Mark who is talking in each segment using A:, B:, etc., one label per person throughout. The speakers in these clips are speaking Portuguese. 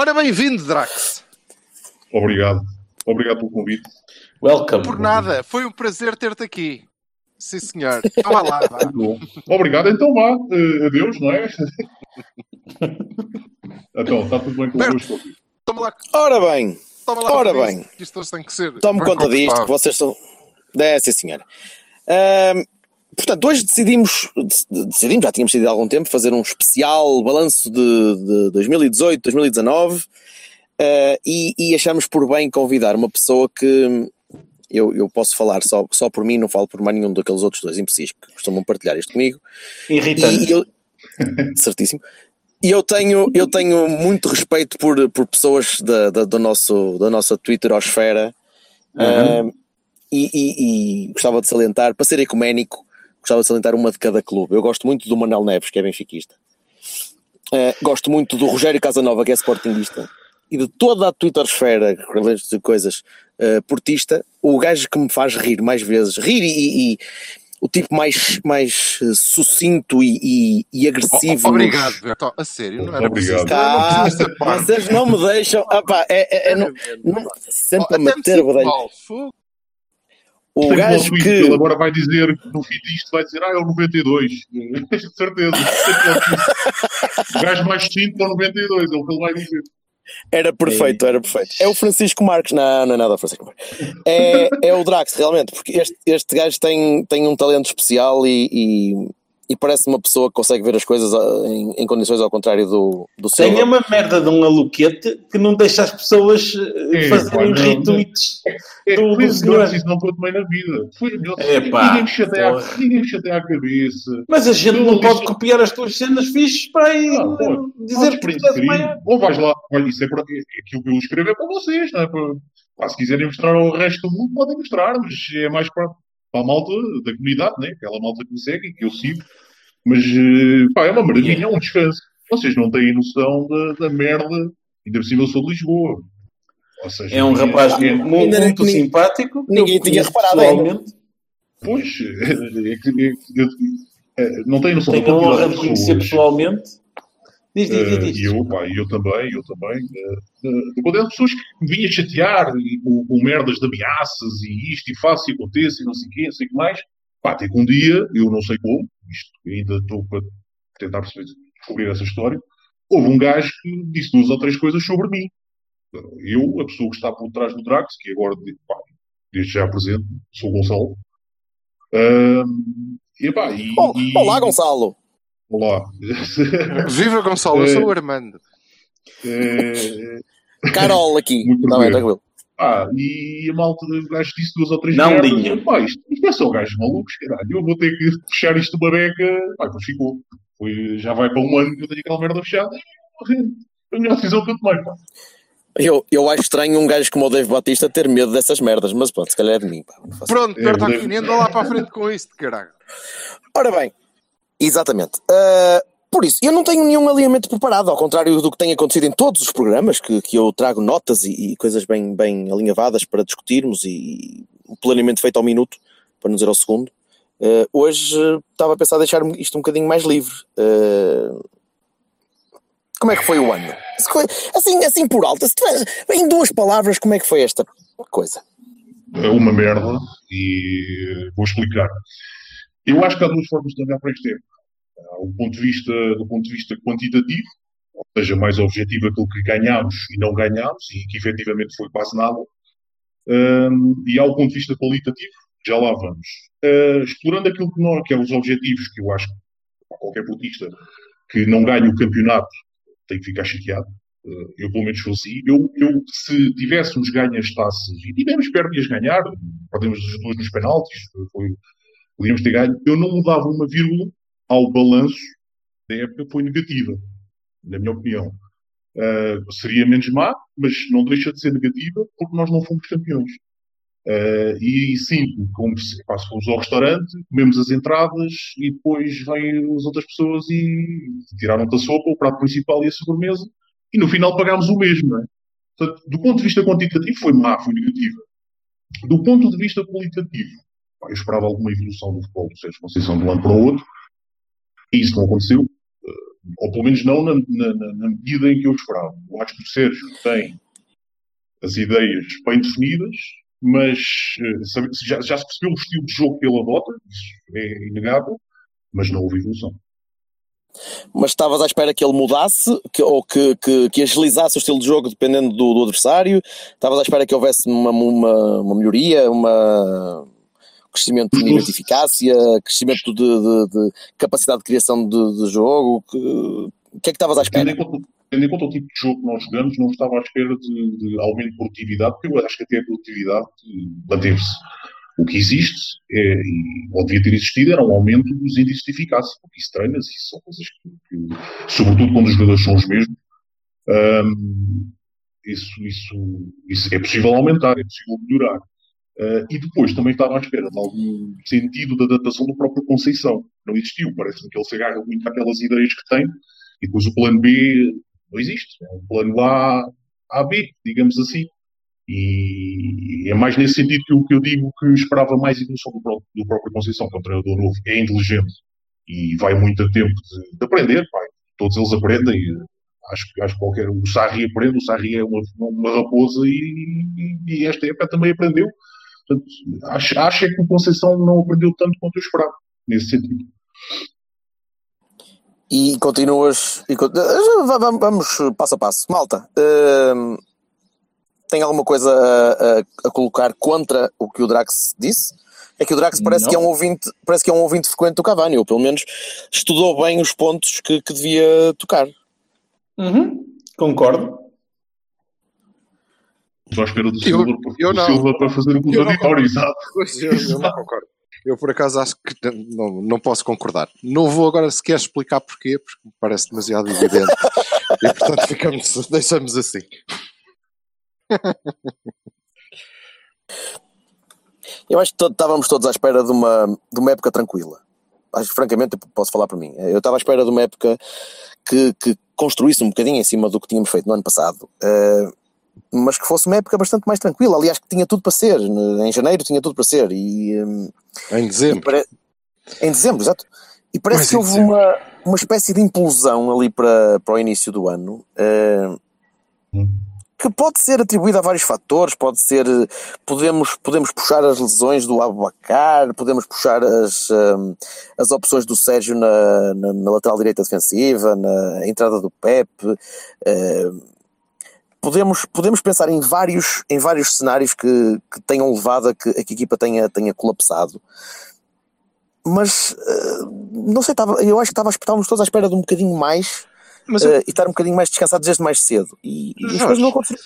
A: Ora, bem-vindo, Drax.
B: Obrigado. Obrigado pelo convite.
C: Welcome.
A: Por nada, foi um prazer ter-te aqui. Sim, senhor. Então vá lá, vá.
B: Bom, Obrigado, então vá. Eh, adeus, não é? então, está tudo bem convosco?
A: Toma lá,
D: Ora bem,
A: toma lá
D: Ora bem.
A: Isto hoje tem que ser.
D: tome conta disto, que vocês são. É, sim, senhora. Ahm, portanto, hoje decidimos, dec- decidimos, já tínhamos decidido há algum tempo, fazer um especial balanço de, de 2018, 2019 ah, e, e achamos por bem convidar uma pessoa que eu, eu posso falar só, só por mim, não falo por mais nenhum daqueles outros dois imbecis que costumam partilhar isto comigo.
C: Irritante.
D: E eu, certíssimo. E eu tenho, eu tenho muito respeito por, por pessoas da, da, do nosso, da nossa Twitterosfera
C: Uhum.
D: Ah, e, e- e gostava de salientar, para ser ecuménico, gostava de salientar uma de cada clube. Eu gosto muito do Manel Neves, que é benfiquista. Ah, gosto muito do Rogério Casanova, que é sportinguista. E de toda a Twittersfera, de coisas, ah, portista, o gajo que me faz rir mais vezes, rir e, e- o tipo mais, mais eh, sucinto e, e- e agressivo.
A: Obrigado, Berto. A sério, não era
B: Obrigado.
A: Não, parvo.
D: vocês não me deixam. Ah, pá, é, é- é- não- não- sempre a
A: Até me
D: meter o. O
B: Tem
D: gajo
B: twist, Ele
D: que.
B: agora vai dizer, no fim disto, vai dizer, ah, é o 92. De certeza. O gajo mais sucinto é o 92, é o que ele vai dizer.
D: Era perfeito, era perfeito. É o Francisco Marques. Não, não é nada o Francisco Marques. É, é o Drax, realmente, porque este, este gajo tem, tem um talento especial e, e, e parece uma pessoa que consegue ver as coisas ah, em, em condições ao contrário do, do seu.
C: Tem uma merda de um aluquete que não deixa as pessoas eh,
B: É,
C: fazerem
B: pá, não,
C: retweets.
B: É,
C: Do-
B: foi
C: do
B: a
C: senhor.
B: melhor decisão que eu tomei na vida.
C: É, pá,
B: Ninguém me chateia,
C: porra.
B: ninguém me chateia a cabeça.
C: Mas a gente não
B: disse-
C: pode copiar as tuas cenas fixes para ir
B: Ah,
C: eh, dizer que
B: print screen. Ou vais lá, olha, isso é para é aquilo que eu escrevo é para vocês, não é? Para, pá, se quiserem mostrar ao resto do mundo, podem mostrar, mas é mais para, para a malta da comunidade, né? aquela malta que me segue e que eu sigo. Mas eh, pá, é uma maravilha, é um descanso. Vocês não têm noção da, da merda, ainda por cima eu sou de Lisboa. Ou seja,
C: É um rapaz
B: é-
C: muito, muito
D: ninguém-
C: simpático.
D: ninguém
C: eu
D: tinha reparado ainda.
B: Pois, é que- é que- eu- é, não têm noção
C: Tenho
B: da
C: a honra de conhecer pessoalmente. Diz, diz, diz.
B: Eh,
C: diz.
B: E eu, pá, e eu também, eu também. eh, eh, A quantidade de pessoas que me vinham chatear e com, com merdas de ameaças e isto e faço e aconteça e não sei o quê, não sei o que mais. Pá, até que um dia, eu não sei como, isto ainda estou para tentar perceber, descobrir essa história, houve um gajo que disse duas ou três coisas sobre mim. Eu, a pessoa que está por trás do Drax, que agora, pá, desde já apresento, sou o Gonçalo. E, pá, e,
D: Oh,
B: e-
D: olá, Gonçalo.
B: Olá.
A: Viva Gonçalo, eu sou o Armando.
B: Eh,
D: Carol aqui.
B: Muito
D: Está bem,
B: bem.
D: tranquilo.
B: Ah, e a malta do gajo disse duas ou três
C: Não
B: merdas.
C: linha.
B: Pá, isto, isto é só gajos malucos, caralho. Eu vou ter que fechar isto de uma beca. Pá, depois ficou. Foi, já vai para um ano que eu tenho aquela merda fechada. Foi a melhor decisão que eu tomei. Pá.
D: Eu, eu acho estranho um gajo como o Dave Batista ter medo dessas merdas, mas pronto, se calhar é de mim. pá, não
A: Pronto,
B: É,
A: Berto Aquino, anda lá para a frente com isso, de caralho.
D: Ora bem, exatamente. Ah, por isso, eu não tenho nenhum alinhamento preparado, ao contrário do que tem acontecido em todos os programas, que, que eu trago notas e, e coisas bem, bem alinhavadas para discutirmos e o planeamento feito ao minuto, para não dizer ao segundo. Ah, hoje estava a pensar deixar isto um bocadinho mais livre. Ah, como é que foi o ano? Assim, assim por alto, em duas palavras, como é que foi esta coisa?
B: É uma merda. E vou explicar. Eu acho que há duas formas de olhar para este tempo. Há o ponto de vista, do ponto de vista quantitativo, ou seja, mais objetivo aquilo que ganhámos e não ganhámos, e que efetivamente foi quase nada. Hum, e há o ponto de vista qualitativo, já lá vamos. Uh, explorando aquilo que, não, que é os objetivos, que eu acho que qualquer portista que não ganhe o campeonato tem que ficar chateado. Uh, eu, pelo menos, sou assim. Eu, eu, se tivéssemos ganho as taças, e tivemos perto de ganhar, perdemos as duas nos penaltis, foi, podíamos ter ganho. Eu não mudava uma vírgula ao balanço da época, foi negativa, na minha opinião. Uh, seria menos má, mas não deixa de ser negativa porque nós não fomos campeões. Uh, e sim, como se se fomos ao restaurante, comemos as entradas e depois vêm as outras pessoas e tiraram-te a sopa, o prato principal e a sobremesa, e no final pagámos o mesmo. É? Portanto, do ponto de vista quantitativo, foi má, foi negativa. Do ponto de vista qualitativo, eu esperava alguma evolução do futebol do Sérgio Conceição de um ano para o outro, isso não aconteceu, uh, ou pelo menos não na, na, na, medida em que eu esperava. Eu acho que o Sérgio tem as ideias bem definidas, mas uh, já, já se percebeu o estilo de jogo que ele adota, isso é inegável, mas não houve evolução.
D: Mas estavas à espera que ele mudasse que, ou que, que, que, agilizasse o estilo de jogo dependendo do, do adversário? Estavas à espera que houvesse uma, uma, uma melhoria, uma crescimento de nível de eficácia, crescimento de, de, de capacidade de criação de, jogo? Que, o que é que estavas à espera?
B: Tendo em, conta, o tipo de jogo que nós jogamos, não estava à espera de, aumento de produtividade, porque eu acho que até a produtividade manteve-se. O que existe, é, ou devia ter existido, era um aumento dos índices de eficácia, porque isso treinas, isso são coisas que, que sobretudo quando os jogadores são os mesmos, um, isso, isso, isso é possível aumentar, é possível melhorar. Uh, e depois também estava à espera de algum sentido de adaptação do próprio Conceição. Não existiu, parece-me que ele se agarra muito àquelas ideias que tem, e depois o plano B não existe. É um plano A, A, B, digamos assim. E é mais nesse sentido que eu, que eu digo que esperava mais evolução do próprio, do próprio Conceição, que é um treinador novo, é inteligente e vai muito a tempo de, de aprender. Pai. Todos eles aprendem. Acho, acho que qualquer. O Sarri aprende, o Sarri é uma, uma raposa e, e, e esta época também aprendeu. Portanto, acho, acho que o Conceição não aprendeu tanto quanto eu esperava, nesse sentido.
D: E continuas. E, vamos, vamos passo a passo. Malta, uh, tem alguma coisa a, a, a, colocar contra o que o Drax disse? É que o Drax parece que é um ouvinte, parece que é um ouvinte frequente do Cavani, ou pelo menos estudou bem os pontos que, que devia tocar.
C: Uhum, concordo.
B: Estou à espera do Silva, eu, eu Silva para fazer o exato.
A: Eu, eu não concordo. Eu, por acaso, acho que não, não posso concordar. Não vou agora sequer explicar porquê, porque me parece demasiado evidente. e, portanto, ficamos, deixamos assim.
D: Eu acho que estávamos todos à espera de uma, de uma época tranquila. Acho, francamente, posso falar por mim. Eu estava à espera de uma época que, que construísse um bocadinho em cima do que tínhamos feito no ano passado. Uh, mas que fosse uma época bastante mais tranquila. Aliás, que tinha tudo para ser. Em janeiro tinha tudo para ser. E,
A: hum, em dezembro.
D: Pare... Em dezembro, exato. E parece mas que houve uma, uma espécie de implosão ali para, para o início do ano. Uh, hum que pode ser atribuído a vários fatores, pode ser, podemos, podemos puxar as lesões do Abacar, podemos puxar as, um, as opções do Sérgio na, na, na, lateral direita defensiva, na entrada do Pep, uh, podemos, podemos pensar em vários, em vários cenários que, que tenham levado a que, a que a equipa tenha, tenha colapsado. Mas, uh, não sei, tava, eu acho que estávamos todos à espera de um bocadinho mais mas eu... uh, e estar um bocadinho mais descansados desde mais cedo. E, e as coisas não aconteceram.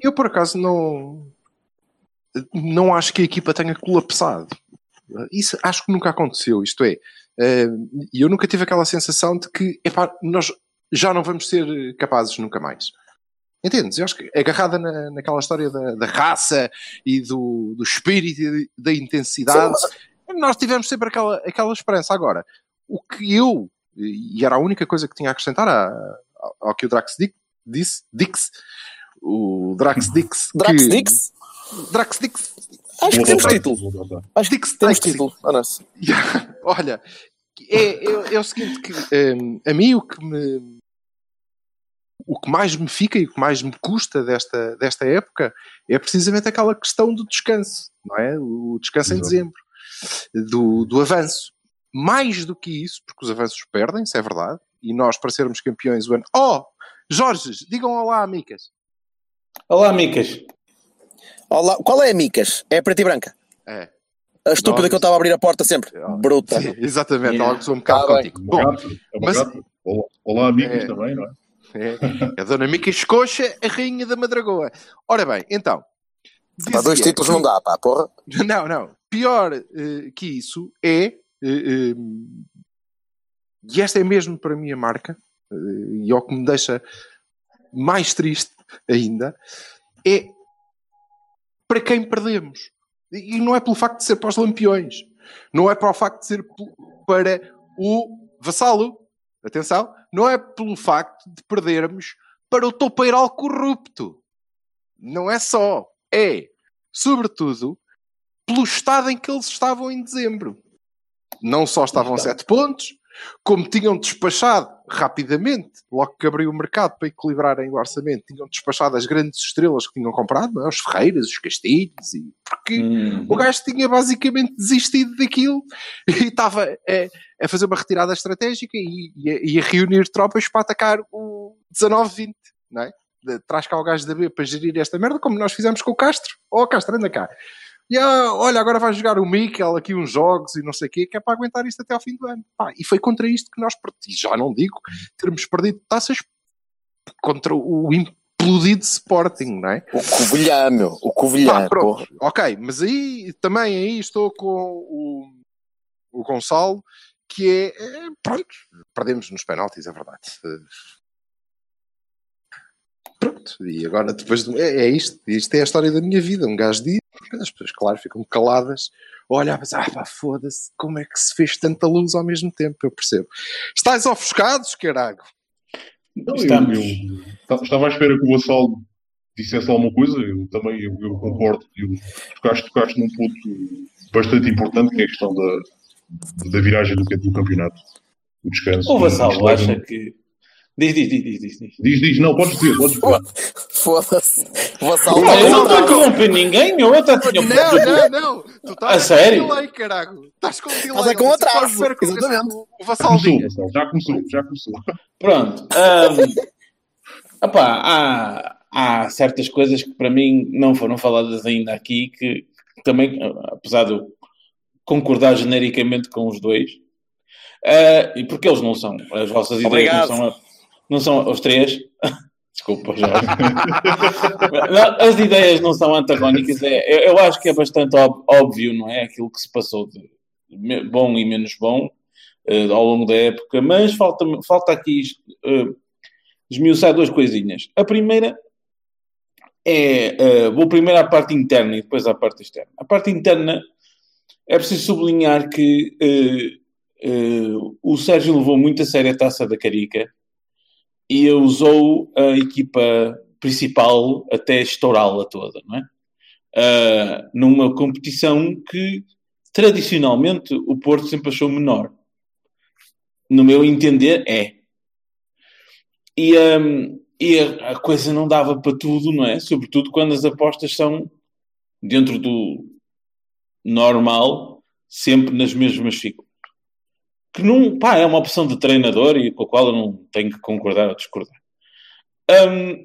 A: Eu, por acaso, não, não acho que a equipa tenha colapsado. Isso acho que nunca aconteceu. Isto é, uh, eu nunca tive aquela sensação de que epá, nós já não vamos ser capazes nunca mais. Entendes? Eu acho que agarrada na, naquela história da, da, raça e do, do espírito e da intensidade, Sim, mas... nós tivemos sempre aquela, aquela esperança. Agora, o que eu e era a única coisa que tinha a acrescentar a, ao que o Drax disse, Dix, o Drax Dix.
D: Drax que, Dix?
A: Drax Dix.
D: Acho que temos título. Acho que temos título.
A: Olha, é, é, é, o seguinte que um, a mim o que me o que mais me fica e o que mais me custa desta, desta época é precisamente aquela questão do descanso, não é? O descanso Exato. em dezembro, do, do avanço mais do que isso, porque os avanços perdem-se, é verdade, e nós, para sermos campeões, o ano. Oh! Jorge, digam olá, Micas.
C: Olá, Micas.
D: Olá, qual é a Micas? É a preta e branca?
A: É.
D: A estúpida Nós... que eu estava a abrir a porta sempre. Oh. Bruta.
A: Sim, exatamente, yeah. ela sou um bocado ah, contigo.
B: Bom, é mas... Olá, Micas é... também, não é?
A: É, a Dona Micas Coxa, a Rainha da Madragoa. Ora bem, então.
D: Para dois títulos que... não dá, pá, porra.
A: Não, não. pior eh, que isso é, eh, e esta é mesmo para mim a marca, eh, e é o que me deixa mais triste ainda, é para quem perdemos. E não é pelo facto de ser para os lampiões. Não é para o facto de ser para o vassalo. Atenção. Não é pelo facto de perdermos para o topeiral corrupto. Não é só. É, sobretudo, pelo estado em que eles estavam em dezembro. Não só estavam a sete pontos, como tinham despachado rapidamente, logo que abriu o mercado para equilibrarem o orçamento, tinham despachado as grandes estrelas que tinham comprado, é? os Ferreiras, os Castilhos, e... porque
C: Hum.
A: o gajo tinha basicamente desistido daquilo e estava a, a fazer uma retirada estratégica e, e a, e a reunir tropas para atacar o 19-20, não é? Traz cá o gajo da B para gerir esta merda, como nós fizemos com o Castro. Ó Castro, anda cá. E ah, olha, agora vai jogar o Mikel aqui uns jogos e não sei o quê, que é para aguentar isto até ao fim do ano. Pá, e foi contra isto que nós, per- e já não digo, termos perdido taças contra o implodido Sporting, não é?
D: O Covilhã, meu. O Covilhã,
A: Pá, pronto. Ok, mas aí também aí estou com o, o Gonçalo, que é, é, pronto, perdemos nos penaltis, é verdade. Pronto, e agora depois do- é, é isto, isto é a história da minha vida. Um gajo diz, as pessoas, claro, ficam caladas, olham, mas ah, pá, foda-se, como é que se fez tanta luz ao mesmo tempo? Eu percebo. Estais ofuscados, carago?
B: Não, eu,
C: Estamos.
B: eu ta- estava à espera que o Vassal dissesse alguma coisa, eu também eu, eu concordo, eu, tocaste, tocaste num ponto bastante importante que é a questão da, da viragem do, do campeonato, o descanso.
C: O Vassal acha que. Diz, diz, diz, diz, diz. diz.
B: Diz, não, podes dizer, podes dizer.
D: Foda-se. O Vassal
C: Não, eu não estou a corromper ninguém, meu. Eu até tinha
A: Não, não, não, tu estás
C: A sério?
A: com delay, carago. Estás com delay.
D: Estás é com atraso, exatamente.
A: O
B: Já
A: Vassal
B: começou,
A: diga.
B: Vassal, já começou, já começou.
C: Pronto. opá, há, há certas coisas que para mim não foram faladas ainda aqui que, que também, apesar de eu concordar genericamente com os dois, ah, e porque eles não são, as vossas ideias
D: Obrigado.
C: não são, a- não são os três. Desculpa, Jorge. As ideias não são antagónicas. É, eu, acho que é bastante óbvio, não é? Aquilo que se passou de bom e menos bom eh, ao longo da época, mas falta, falta aqui uh, esmiuçar duas coisinhas. A primeira é. eh, vou primeiro à parte interna e depois à parte externa. A parte interna é preciso sublinhar que eh, o Sérgio levou muito a sério a taça da Carica e usou a equipa principal até estourá-la toda, não é? Ah, numa competição que tradicionalmente o Porto sempre achou menor. No meu entender, é. E, hum, e a, a coisa não dava para tudo, não é? Sobretudo quando as apostas são dentro do normal, sempre nas mesmas figuras. Que não, pá, é uma opção de treinador e com a qual eu não tenho que concordar ou discordar. Hum,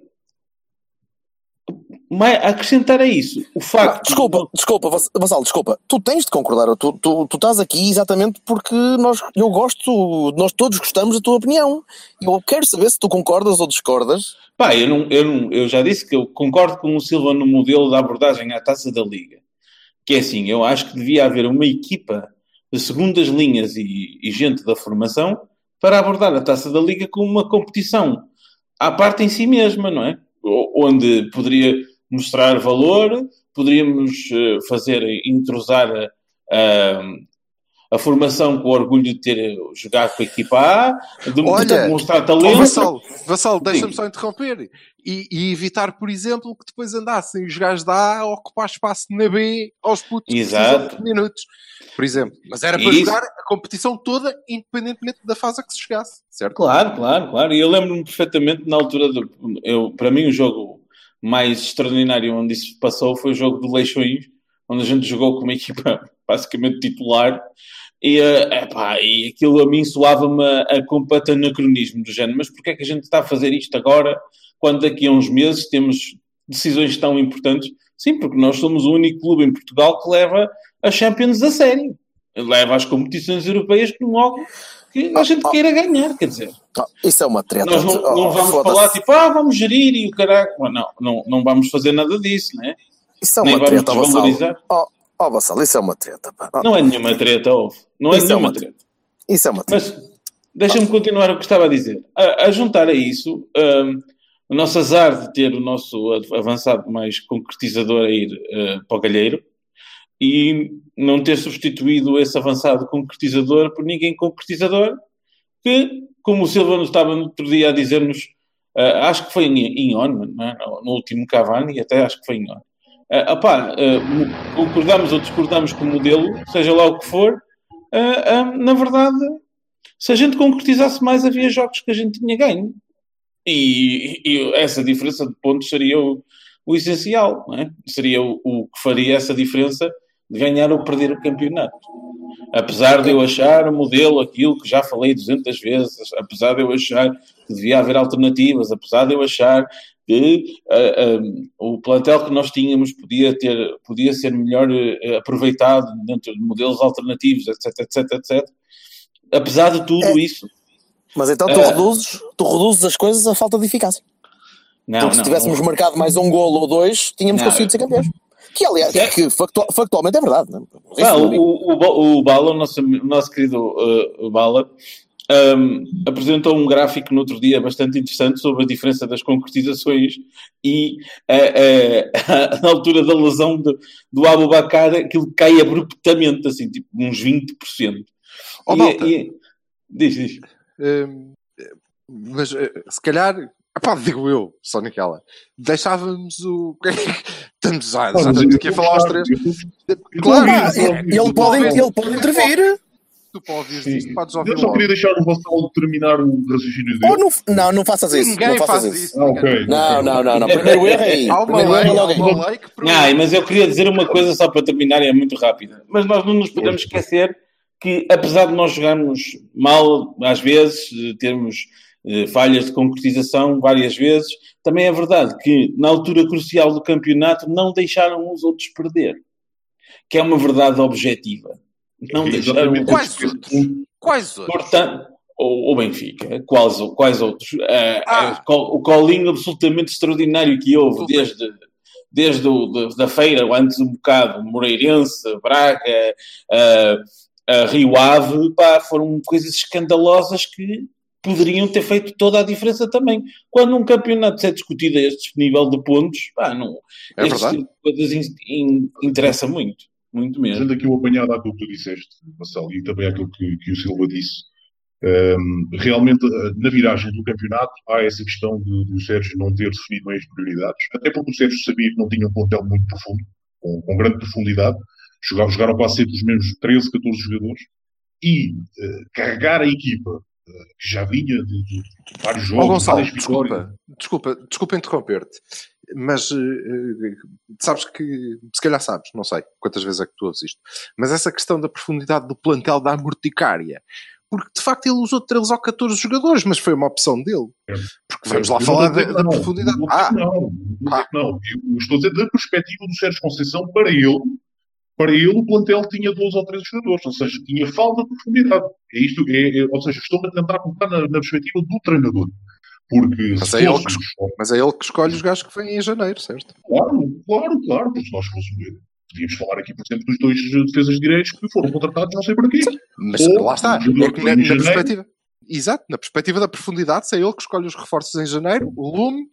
C: mas acrescentar a isso o facto.
D: Não, desculpa, desculpa, Vass- Vassal, desculpa. Tu tens de concordar. Tu, tu, tu estás aqui exatamente porque nós, eu gosto, nós todos gostamos da tua opinião. Eu quero saber se tu concordas ou discordas.
C: Pá, eu, não, eu, não, eu já disse que eu concordo com o Silva no modelo da abordagem à taça da Liga. Que é assim, eu acho que devia haver uma equipa de segundas linhas e, e gente da formação para abordar a taça da Liga como uma competição à parte em si mesma, não é? Onde poderia mostrar valor, poderíamos eh, fazer, entrosar a, a, a formação com o orgulho de ter eh, jogado com a equipa A, de
A: Olha,
C: mostrar talento.
A: Vassal, Vassal deixa-me só interromper. E, e evitar, por exemplo, que depois andassem os gajos da A a ocupar espaço na B aos putos
C: Exato.
A: de minutos. Por exemplo. Mas era para
C: Isso.
A: jogar a competição toda, independentemente da fase a que se chegasse. Certo?
C: Claro, claro, claro. E eu lembro-me perfeitamente na altura do. Eu, para mim, o jogo mais extraordinário onde isso passou foi o jogo do Leixões, onde a gente jogou com uma equipa basicamente titular. E, eh, epá, e aquilo a mim soava-me a, a completo anacronismo do género. Mas porquê é que a gente está a fazer isto agora, quando daqui a uns meses temos decisões tão importantes? Sim, porque nós somos o único clube em Portugal que leva a Champions a sério. Leva às competições europeias com algo que a gente queira ganhar, quer dizer.
D: Ah, Isso é uma treta.
C: Nós não, não vamos falar tipo, ah, vamos gerir e o caralho. Não, não, não vamos fazer nada disso, né?
D: Isso é
C: Nem
D: uma
C: vamos
D: treta, Vassal.
C: desvalorizar.
D: Oh, Oh, Vassal, isso é uma treta, pá.
C: Não é nenhuma treta, houve. Não é
D: Isso é
C: nenhuma
D: uma
C: treta.
D: Isso é uma treta.
C: Mas deixa-me continuar o que estava a dizer. A, a juntar a isso, hum, o nosso azar de ter o nosso avançado mais concretizador a ir eh, para o galheiro e não ter substituído esse avançado concretizador por ninguém concretizador que, como o Silva nos estava no outro dia a dizer-nos, eh, acho que foi em, em On, é? no, último Cavani, até acho que foi em On. Uh, uh, concordamos ou discordamos com o modelo, seja lá o que for, uh, uh, na verdade, se a gente concretizasse mais, havia jogos que a gente tinha ganho. E, e essa diferença de pontos seria o, o essencial, é? seria o, o que faria essa diferença de ganhar ou perder o campeonato. Apesar de eu achar o modelo aquilo que já falei 200 vezes, apesar de eu achar que devia haver alternativas, apesar de eu achar que uh, um, o plantel que nós tínhamos podia, ter, podia ser melhor uh, aproveitado dentro de modelos alternativos, etc, etc, etc. Apesar de tudo
D: É.
C: isso.
D: Mas então tu,
C: Ah.
D: reduzes, tu reduzes as coisas à falta de eficácia.
C: Não,
D: Porque se tivéssemos
C: não.
D: marcado mais um golo ou dois, tínhamos
C: Não.
D: conseguido ser campeões. Que, aliás,
C: É.
D: que factual- factualmente é verdade. Não? é?
C: Pá,
D: Isso não
C: o,
D: digo.
C: o, o, Ba- o Bala, o nosso, o nosso querido uh, Bala, um, apresentou um gráfico no outro dia bastante interessante sobre a diferença das concretizações e uh, uh, na altura da lesão de, do Abubacar aquilo cai abruptamente, assim, tipo uns 20%.
A: Ó,
C: E- e- diz, diz.
A: Hum, mas eh, se calhar, epá, digo eu, só naquela, deixávamos o. estamos já, já estamos aqui a falar aos três. Claro,
D: ele, pode, ele pode intervir.
A: Tu podes
B: Eu
A: ouvir
B: só
A: logo.
B: queria deixar o Vassal terminar o raciocínio dele.
D: não, não, não faças isso.
A: Ninguém
D: não faças
A: faz
D: isso.
A: isso.
B: Ah,
A: ninguém.
B: ok.
D: Não, não, não, não. Primeiro erro é aí.
A: Há uma lei,
D: é
A: há
D: logo aí.
A: uma lei que proíbe.
C: Não, mas eu queria dizer uma coisa só para terminar, e é muito rápida. Mas nós não nos podemos esquecer que, apesar de nós jogarmos mal às vezes, termos eh, falhas de concretização várias vezes, também é verdade que, na altura crucial do campeonato, não deixaram os outros perder. Que é uma verdade objetiva. Não deixaram.
A: Quais outros? Quais outros?
C: Portanto, o, Benfica, quais, quais outros? Eh,
A: Ah.
C: eh, o colinho absolutamente extraordinário que houve
A: Tudo
C: desde, desde o, da feira, ou antes um bocado, Moreirense, Braga, eh, eh, Rio Ave, pá, foram coisas escandalosas que poderiam ter feito toda a diferença também. Quando um campeonato é discutido a este nível de pontos, pá, não,
A: É
C: este
A: verdade.
C: tipo de coisas in- in- interessa muito, muito mesmo.
B: Fazendo aqui o apanhado àquilo que tu disseste, Marcelo, e também àquilo que, que o Silva disse, hum, realmente eh, na viragem do campeonato há essa questão de, de o Sérgio não ter definido bem as prioridades, até porque o Sérgio sabia que não tinha um plantel muito profundo, com, com grande profundidade, jogaram, jogaram quase sempre os mesmos 13, 14 jogadores, e eh, carregar a equipa, eh, que já vinha de, de vários jogos,
A: Gonçalo,
B: várias vitórias,
A: desculpa, desculpa, desculpa interromper-te, mas eh, sabes que, se calhar sabes, não sei quantas vezes é que tu ouves isto, mas essa questão da profundidade do plantel da amorticária, porque de facto ele usou 13 ou 14 jogadores, mas foi uma opção dele. Porque vamos lá
B: Eu
A: falar da, da
B: não,
A: profundidade.
B: Não,
A: Ah,
B: não, não, estou a dizer que não. Eu estou a dizer da perspectiva do Sérgio Conceição para ele. Para ele, o plantel tinha 12 ou 13 jogadores, ou seja, tinha falta de profundidade. É isto, é, é- ou seja, estou a tentar colocar na, na perspectiva do treinador. Porque
A: Mas é ele
B: fôssemos-
A: mas é ele que escolhe os gajos que vêm em janeiro, certo?
B: Claro, claro, claro. Mas nós fôssemos- podíamos falar aqui, por exemplo, dos dois defesas de direitos que foram contratados, não sei para quê.
A: Mas
B: Ou
A: lá está, é que
B: que
A: na, na perspectiva. Exato, na perspectiva da profundidade, se é ele que escolhe os reforços em janeiro, o Lume,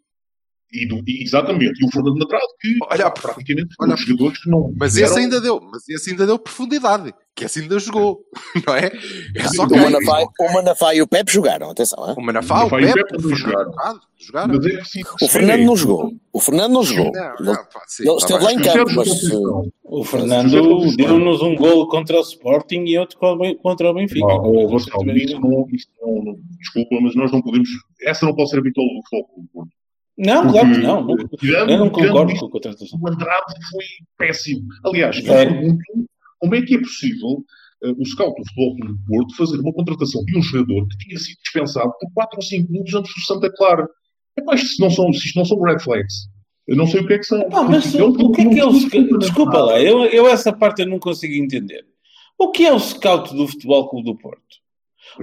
B: E do- e exatamente. E o Fernando Natrado, que
A: Olha
B: praticamente
A: olha
B: os jogadores que não.
A: mas esse ainda deu, mas esse ainda deu profundidade, que esse ainda jogou, não é? É só
D: O
A: que
D: Manafá, o Manafá e o Pepe jogaram, atenção. hein?
A: o Manafá, o
B: Manafá e o
A: Pepe,
B: Pepe
A: o Fernando
B: jogaram.
A: Jogaram.
B: Mas é
D: O Fernando não jogou. O Fernando não jogou.
A: Não, não, pá, sim,
D: ele
A: tá
D: esteve lá em
B: O
D: campo, mas.
B: Conceição.
C: O Fernando deu-nos um gol contra o Sporting e outro contra o Benfica.
B: Ah, oh, Gonçalo, isso não, isso não, não- desculpa, mas nós não podemos. Essa não pode ser a vitória do Futebol
C: Não, claro que não. Eu não concordo com a contratação.
B: O Andrade foi péssimo. Aliás, eu
C: Zero.
B: pergunto como é que é possível eh, o scout do Futebol Clube do Porto fazer uma contratação de um jogador que tinha sido dispensado por 4 ou 5 clubes antes do Santa Clara. Epá, isto não são, se isto não são red flags. Eu não sei o que é que são.
C: Não, mas
B: Ele
C: o que é que é o scout? Desculpa lá, eu, eu essa parte eu não consigo entender. O que é o scout do Futebol Clube do Porto?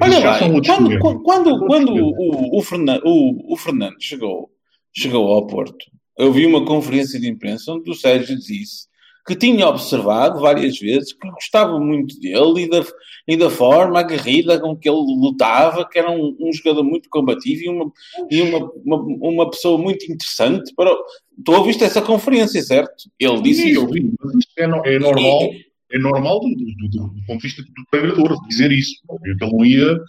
C: Olha lá, quando, quando, quando, o, o, o, o Fernando chegou, chegou ao Porto, eu vi uma conferência de imprensa onde o Sérgio disse que tinha observado várias vezes, que gostava muito dele e da, e da forma aguerrida com que ele lutava, que era um, um jogador muito combativo e, uma, e uma, uma, uma pessoa muito interessante. Para... Tu ouviste essa conferência, certo? Ele disse
B: Sim,
C: isso.
B: eu vi, é, é normal, é normal do, do- do- do ponto de vista do treinador dizer isso. Que ele não ia,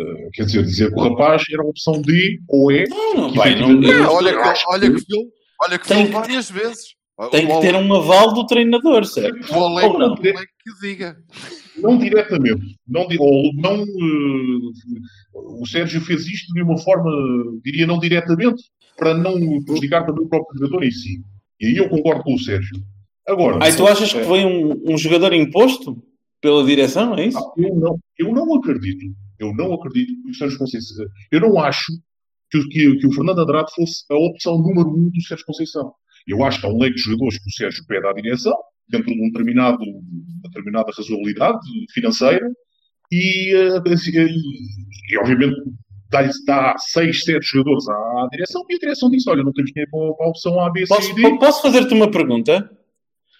B: eh, quer dizer, dizer que o rapaz era a opção D ou E.
C: Não,
B: que
C: pai, não-
A: Não, olha, que, olha que viu, olha que
C: Tem
A: viu
C: que-
A: várias vezes.
C: Tem que ter um aval do treinador, certo?
A: O Olé
C: Ou não?
A: que o diga.
B: Não diretamente, não, ou não, eh, o Sérgio fez isto de uma forma, diria, não diretamente, para não prejudicar também o próprio jogador em si. E aí eu concordo com o Sérgio. Agora,
C: Aí tu achas que foi um, um jogador imposto pela direção, é isso?
B: Ah, eu não, eu não acredito. Eu não acredito que o Sérgio Conceição. Eu não acho que, o- que, que o Fernando Andrade fosse a opção número um do Sérgio Conceição. Eu acho que há um leque de jogadores que o Sérgio pede à direção, dentro de um determinado, uma determinada razoabilidade financeira, e, eh, e, e, obviamente dá-lhe dá seis, sete jogadores à, direção, e a direção diz: olha, não temos dinheiro para, a opção A, B, C
C: Posso,
B: e D.
C: posso fazer-te uma pergunta?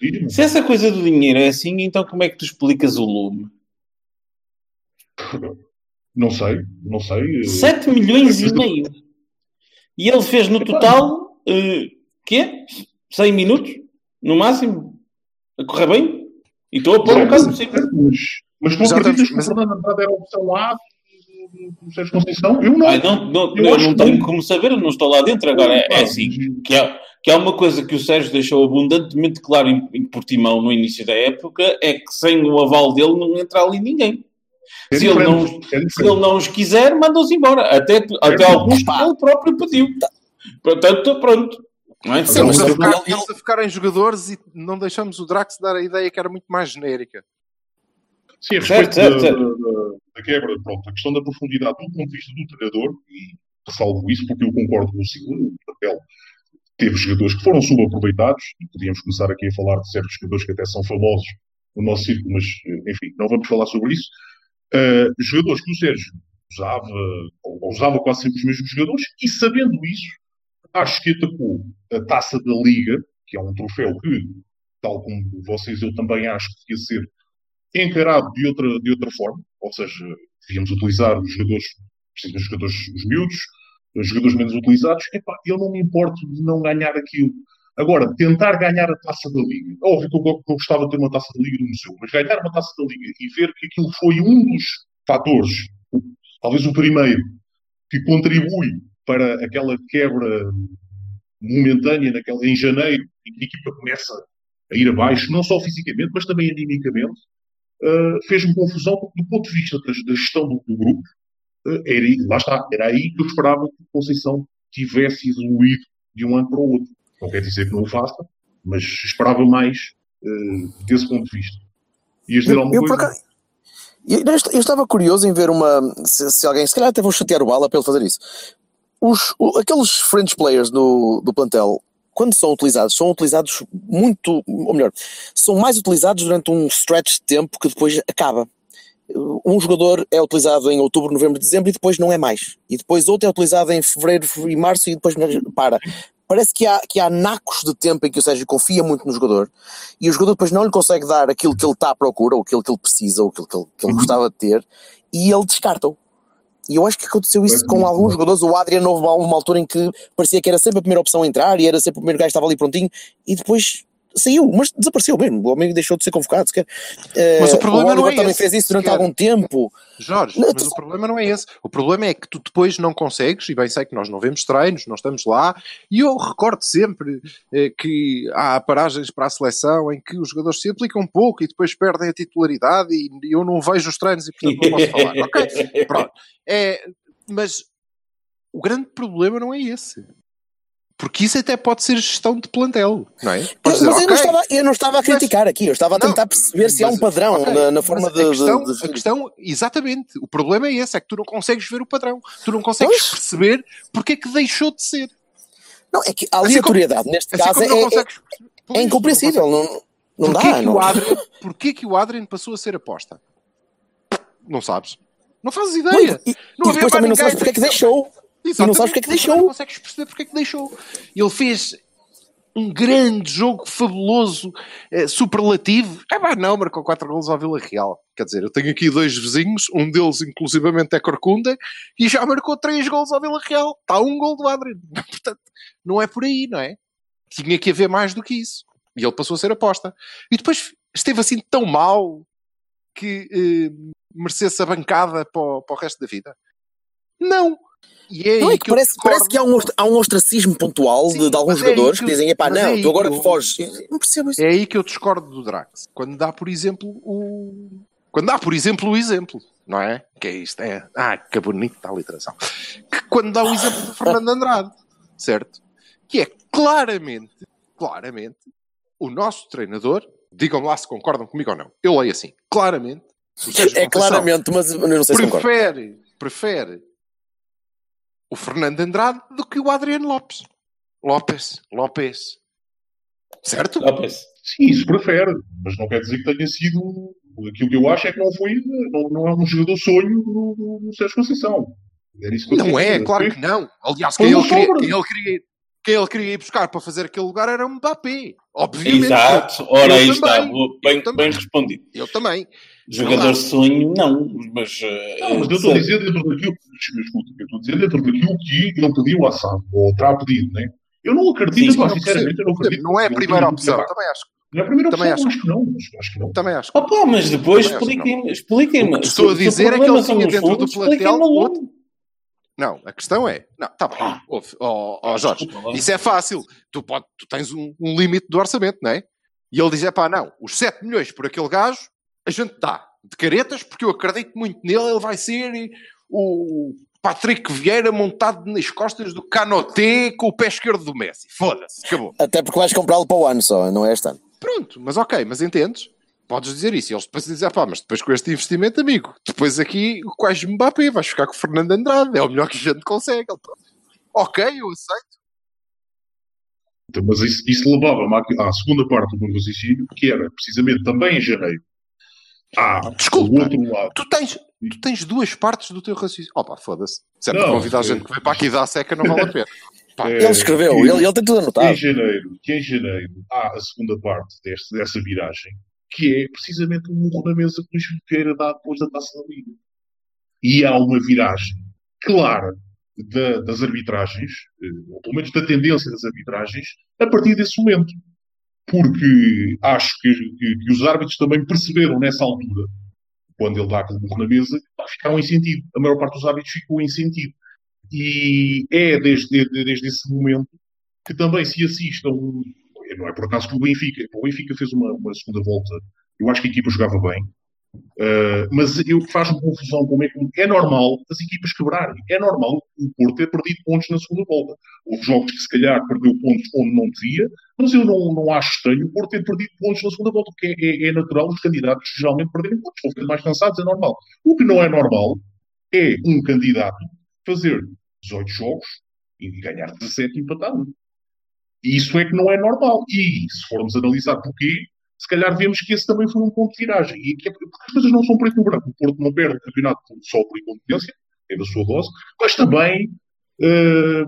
B: Diz-me.
C: Se essa coisa do dinheiro é assim, então como é que tu explicas o lume?
B: Não sei, não sei. eh,
C: 7 milhões e meio. E ele fez no total, eh, quê? 100 minutos? No máximo? A correr bem? E estou a pôr um bocado por cima.
B: Mas, tu acreditas
A: estamos-
B: que o
A: mas-
B: Fernando Andrade era a opção A do, Sérgio Conceição? Eu não.
C: Ai, não, não,
B: Eu
C: não
B: que
C: tenho
B: não.
C: como saber, eu não estou lá dentro. Agora é, é assim: que há, que há uma coisa que o Sérgio deixou abundantemente claro em, em Portimão no início da época: é que sem o aval dele não entra ali ninguém.
B: É
C: se, ele não,
B: é
C: se ele não os quiser, manda-os embora. Até, até alguns que ele próprio pediu. Portanto, pronto. Não é?
D: Sim, mas
A: Estamos a, focar,
D: ele-
A: a focar em jogadores e não deixamos o Drax dar a ideia que era muito mais genérica.
B: Sim, a respeito
C: certo,
B: da,
C: certo.
B: da- da- da quebra, pronto, a questão da profundidade do ponto de vista do treinador, e ressalvo isso porque eu concordo com o segundo, o papel teve jogadores que foram subaproveitados, e podíamos começar aqui a falar de certos jogadores que até são famosos no nosso círculo, mas enfim, não vamos falar sobre isso. Uh, jogadores que o Sérgio usava, ou usava quase sempre os mesmos jogadores, e sabendo isso, acho que atacou a taça da Liga, que é um troféu que, tal como vocês, eu também acho que devia ser encarado de outra, de outra forma, ou seja, devíamos utilizar os jogadores, os jogadores os miúdos, os jogadores menos utilizados, epá, eu não me importo de não ganhar aquilo. Agora, tentar ganhar a taça da Liga, óbvio que eu, gostava de ter uma taça da Liga no museu, mas ganhar uma taça da Liga e ver que aquilo foi um dos fatores, talvez o primeiro, que contribui para aquela quebra momentânea naquela, em janeiro, em que a equipa começa a ir abaixo, não só fisicamente, mas também animicamente, uh, fez-me confusão do ponto de vista da, da gestão do, do grupo, uh, era, lá está, era aí que eu esperava que Conceição tivesse evoluído de um ano para o outro. Não quer dizer que não o faça, mas esperava mais uh, desse ponto de vista. Ias dizer alguma
D: eu,
B: coisa?
D: eu, eu est- eu estava curioso em ver uma. Se, se alguém, se calhar até vou chatear o Bala para ele fazer isso. Os, o- aqueles French players do, do plantel, quando são utilizados, são utilizados muito. Ou melhor, são mais utilizados durante um stretch de tempo que depois acaba. Um jogador é utilizado em outubro, novembro, dezembro e depois não é mais. E depois outro é utilizado em fevereiro e março e depois não- para. Parece que há, que há nacos de tempo em que o Sérgio confia muito no jogador e o jogador depois não lhe consegue dar aquilo que ele está à procura, ou aquilo que ele precisa, ou aquilo que ele, que ele gostava de ter, e ele descarta-o. E eu acho que aconteceu isso com alguns jogadores. O Adriano houve uma, uma altura em que parecia que era sempre a primeira opção a entrar e era sempre o primeiro gajo que estava ali prontinho, e depois saiu, mas desapareceu mesmo. O homem deixou de ser convocado. Sequer.
A: Mas
D: Eh,
A: o problema não
D: Oliver
A: é
D: também
A: esse,
D: fez isso durante algum tempo.
A: Jorge,
D: Não,
A: mas
D: tu-
A: o problema não é esse. O problema é que tu depois não consegues, e bem sei que nós não vemos treinos, não estamos lá, e eu recordo sempre eh, que há paragens para a seleção em que os jogadores se aplicam um pouco e depois perdem a titularidade e eu não vejo os treinos e portanto não posso falar. Ok? Pronto. É, mas o grande problema não é esse. Porque isso até pode ser gestão de plantel, não é?
D: Eu-
A: Podes
D: mas eu,
A: dizer,
D: não
A: "Ok,
D: estava, eu não estava a
A: Mas-
D: criticar aqui, eu estava a
A: Não,
D: tentar perceber se há um
A: mas-
D: padrão
A: ok,
D: na, na
A: mas
D: forma
A: a
D: de, de-
A: questão,
D: de-
A: a questão, exatamente, o problema é esse, é que tu não consegues ver o padrão, tu não consegues
D: Pois.
A: perceber porque é que deixou de ser.
D: Não, é que a
A: Assim
D: aleatoriedade neste
A: Assim
D: caso é,
A: não
D: é-
A: consegues. Pois,
D: é incompreensível. Não, não
A: Porquê,
D: dá.
A: que
D: não.
A: o Adrian, porquê que o Adrian passou a ser aposta? Não sabes? Não fazes
D: Não,
A: ideia.
D: e, e
A: Não havia
D: depois também não sabes porque é que
A: para-
D: deixou. E não sabes porque é que
A: Exatamente,
D: deixou.
A: Não consegues perceber porque é que deixou. Ele fez um grande jogo fabuloso, eh, superlativo. É pá, não, marcou 4 golos ao Vila Real. Quer dizer, eu tenho aqui dois vizinhos, um deles inclusivamente é Corcunda, e já marcou 3 golos ao Vila Real. Está um gol do Adrian. Portanto, não é por aí, não é? Tinha que haver mais do que isso. E ele passou a ser aposta. E depois esteve assim tão mal que eh, merecesse a bancada para o, para o resto da vida. Não. E é
D: Não é que
A: que
D: parece, parece que há um, há um ostracismo pontual de, de alguns
A: é
D: jogadores
A: que
D: que dizem, epá,
A: é
D: não, tu agora
A: eu-
D: foges. Não percebo isso.
A: É aí que eu discordo do Drax. Quando dá, por exemplo, o. Quando dá, por exemplo, o exemplo, não é? Que é isto, é. Ah, que bonito está a literação. Que quando dá o exemplo do Fernando Andrade, certo? Que é claramente, claramente, o nosso treinador, digam lá se concordam comigo ou não. Eu leio assim, claramente.
D: É
A: Conceição
D: claramente, mas eu não sei se concordo.
A: prefere, prefere o Fernando Andrade do que o Adriano Lopes. Lopes, Lopes. Certo?
C: Lopes.
B: Sim, isso prefere, mas não quer dizer que tenha sido. Aquilo que eu acho é que não foi. Não, não é um jogador sonho do, do, do Sérgio Conceição. Era isso que eu
A: Não é,
B: dizer.
A: claro que não. Aliás, quem ele, queria, quem, ele queria, quem ele queria ir buscar para fazer aquele lugar era o Mbappé. Obviamente.
C: Exato. Ora, aí
A: Eu
C: está.
A: também.
C: Boa, Bem, bem respondido.
A: Eu também.
C: Jogador
A: Claro.
C: sonho, não. Mas. eh,
B: Não, mas eu estou a dizer dentro daquilo. Escuta, eu estou a dizer dentro daquilo que ele pediu à SAD, ou terá pedido, né? Eu não acredito,
C: Sim,
B: pá, sinceramente, eu não acredito.
A: Não é a primeira opção. Também acho,
B: Não é a primeira
A: Também
B: opção,
A: acho
B: acho que não. Acho, que não.
A: também acho.
C: Opa, mas depois
A: que
C: expliquem-me.
A: Que estou a dizer é que ele tinha dentro do plantel outro-. Não, a questão é. Não, tá bem.
C: Ah.
A: Ouve, ó, ó, Jorge,
C: Desculpa lá.
A: isso é fácil. Tu, pode, tu tens um, um limite do orçamento, não é? E ele diz: é pá, não, os 7 milhões por aquele gajo, a gente dá de caretas, porque eu acredito muito nele, ele vai ser o Patrick Vieira montado nas costas do Canoté com o pé esquerdo do Messi. Foda-se, acabou.
D: Até porque vais comprá-lo para o ano só, não é este ano.
A: Pronto, mas ok, mas entendes? Podes dizer isso. E eles depois dizem, pá, mas depois com este investimento, amigo, depois aqui o quais Mbappé, vais ficar com o Fernando Andrade, é o melhor que a gente consegue. Ok, eu aceito.
B: Então, mas isso, isso levava-me à, à segunda parte do meu raciocínio, que era precisamente também em janeiro. Ah,
A: Desculpa.
B: outro lado.
A: Tu tens, tu tens duas partes do teu raciocínio. Opa, foda-se. Se é
B: Não,
A: para convidar a
B: é-
A: gente que vem para aqui dar seca, não vale a pena. Pá,
B: É,
D: Ele escreveu,
B: que-
D: ele, ele tem tudo
B: que
D: anotado.
B: em janeiro, que em janeiro há a segunda parte deste, dessa viragem, que é precisamente o murro na mesa que o Filipe Vieira dá depois da taça da Liga. E há uma viragem clara da- das arbitragens, eh, ou pelo menos da tendência das arbitragens, a partir desse momento. Porque acho que, que- que os árbitros também perceberam nessa altura, quando ele dá aquele murro na mesa, ficaram em sentido. A maior parte dos árbitros ficou em sentido. E é desde, desde, desde esse momento que também se assiste a um. Não é por acaso que o Benfica. O Benfica fez uma, uma segunda volta. Eu acho que a equipa jogava bem. Uh, mas eu faz-me confusão como é que é normal as equipas quebrarem. É normal o Porto ter perdido pontos na segunda volta. Houve jogos que se calhar perdeu pontos onde não devia, mas eu não, não acho estranho o Porto ter perdido pontos na segunda volta, porque é, é, é natural os candidatos geralmente perderem pontos. Vão ficando mais cansados, é normal. O que não é normal é um candidato fazer 18 jogos e ganhar 17 e empatar um. E isso é que não é normal. E se formos analisar porquê, se calhar vemos que esse também foi um ponto de viragem. E que é porque as coisas não são preto no branco. O Porto não perde o campeonato só por incompetência, é da sua dose, mas também, eh,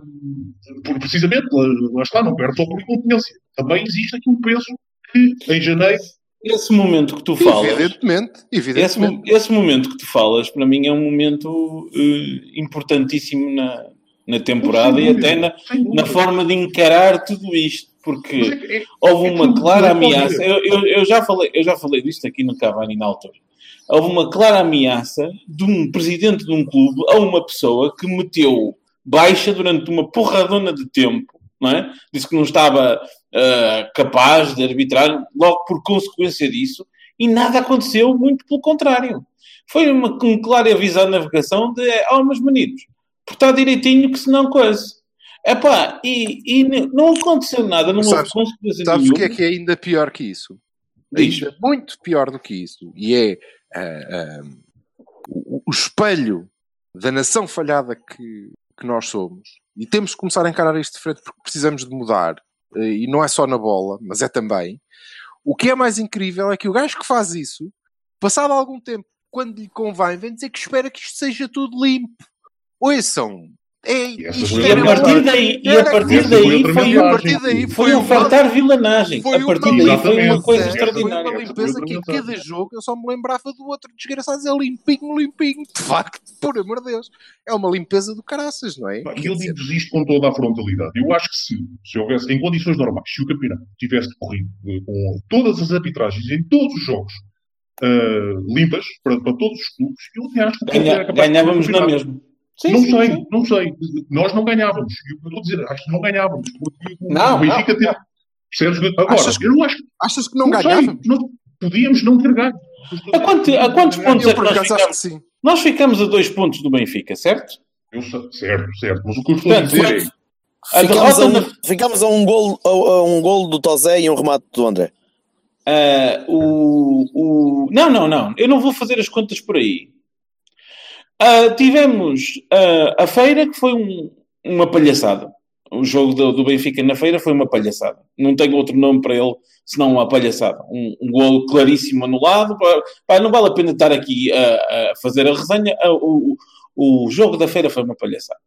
B: por- precisamente, lá, lá está, não perde só por incompetência. Também existe aqui um peso que em janeiro.
C: Esse momento que tu falas.
A: Evidentemente,
C: Esse,
A: evidentemente.
C: mo- esse momento que tu falas, para mim, é um momento eh, importantíssimo na, na temporada e até na, na forma de encarar tudo isto. Porque
B: é- é-
C: houve
B: é
C: uma clara ameaça. Eu, eu, eu já falei, eu já falei disto aqui no Cavani na altura. Houve uma clara ameaça de um presidente de um clube a uma pessoa que meteu baixa durante uma porradona de tempo, não é? Disse que não estava ah, capaz de arbitrar, logo por consequência disso, e nada aconteceu, muito pelo contrário. Foi uma, um claro aviso à navegação de, oh, meus meninos, portar direitinho que senão coisa. Epá, e, e não aconteceu nada, não houve
A: Sabes-
C: consequência
A: Sabes o que é que é ainda pior que isso?
C: Diz.
A: Ainda muito pior do que isso. E é ah, o, o espelho da nação falhada que, que nós somos. E temos que começar a encarar isto de frente porque precisamos de mudar. Eh, E não é só na bola, mas é também. O que é mais incrível é que o gajo que faz isso, passado algum tempo, quando lhe convém, vem dizer que espera que isto seja tudo limpo. Ouçam, É,
B: E
C: a partir daí, e a partir daí foi,
A: a
C: um-
A: partir daí
C: foi um fartar vilanagem.
A: Foi
C: A
A: uma-
C: partir daí foi uma coisa
B: Essa foi uma
C: extraordinária.
A: limpeza que em cada jogo eu só me lembrava do outro desgraçado é limpinho, limpinho. De facto, por amor de Deus. É uma limpeza do caraças, não é?
B: E
A: dizer,
B: digo isto com toda a frontalidade. Eu acho que se, se houvesse, em condições normais, se o campeonato tivesse corrido eh, com todas as arbitragens em todos os jogos eh, limpas para, para todos os clubes, eu acho que
C: ganhávamos na mesma. Sim,
B: não
C: sim,
B: sei,
C: sim.
B: não sei. Nós não ganhávamos. Eu estou a dizer, acho que não ganhávamos. Porque o
C: Não,
B: Benfica
C: não,
B: teve. Percebes? Agora,
A: Achas que-
B: eu não acho que.
A: Achas que não,
B: Não, sei,
A: ganhávamos?
B: nós podíamos não ter ganho.
C: A, quanti- a quantos pontos é
A: Eu
C: que nós
A: que
C: ficamos?
A: sim.
C: Nós ficamos a dois pontos do Benfica, certo?
B: Eu certo, certo. Mas o que eu estou a dizer é.
C: A
D: Ficamos a, um,
C: na-
D: ficamos a um gol, a, a um gol do Tozé e um remate do André.
C: Ah, o, o... Não, não, não. Eu não vou fazer as contas por aí. Ah, tivemos ah, a feira, que foi um- uma palhaçada. O jogo do, do Benfica na feira foi uma palhaçada. Não tenho outro nome para ele senão uma palhaçada. Um, um gol claríssimo anulado. Pá, não vale a pena estar aqui a, a fazer a resenha. Ah, o, o, o jogo da feira foi uma palhaçada.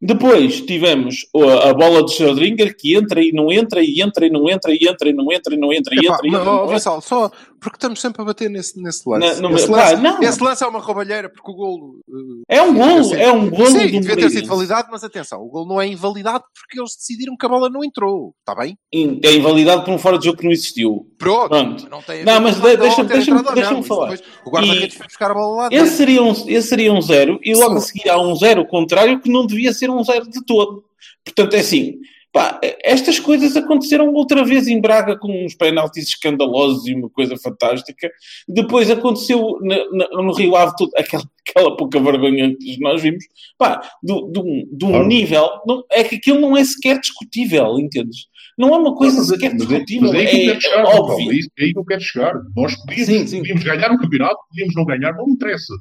C: Depois tivemos a, a bola de Schrödinger que entra e não entra, e entra e não entra, e entra e não entra, e não entra, e
A: Epá,
C: entra, e
A: mas,
C: entra. não entra.
A: Vassal, só porque estamos sempre a bater nesse, nesse lance. Esse,
C: pá,
A: lance
C: não.
A: esse lance é uma roubalheira porque o golo. eh,
C: É um golo, é um golo
A: Sim, devia ter sido validado, mas atenção, o golo não é invalidado porque eles decidiram que a bola não entrou. Está bem?
C: É invalidado por um fora de jogo que não existiu.
A: Pronto.
C: Pronto.
A: Não, tem a
C: Não, mas de- deixa- deixa-me-
A: não. Isso
C: falar.
A: depois O guarda-redes foi buscar a bola lá
C: Esse
A: dentro.
C: seria, um, esse seria um zero, e logo a
A: Sim.
C: seguir há um zero contrário que não devia ser um zero de todo. Portanto, é assim, pá, estas coisas aconteceram outra vez em Braga com uns penaltis escandalosos e uma coisa fantástica. Depois aconteceu na- no Rio Ave tudo, aquela, aquela pouca vergonha que nós vimos. Pá, do- de um, de um nível, não- é que aquilo não é sequer discutível, entendes? Não é uma coisa
B: Mas é-
C: sequer
B: mas é-
C: discutível,
B: mas é aí que eu
C: é,
B: quero chegar,
C: é
B: Paulo,
C: óbvio.
B: é isso- é aí que eu quero chegar. Nós podíamos,
C: Sim, sim.
B: podíamos ganhar o campeonato, podíamos não ganhar, não interessa.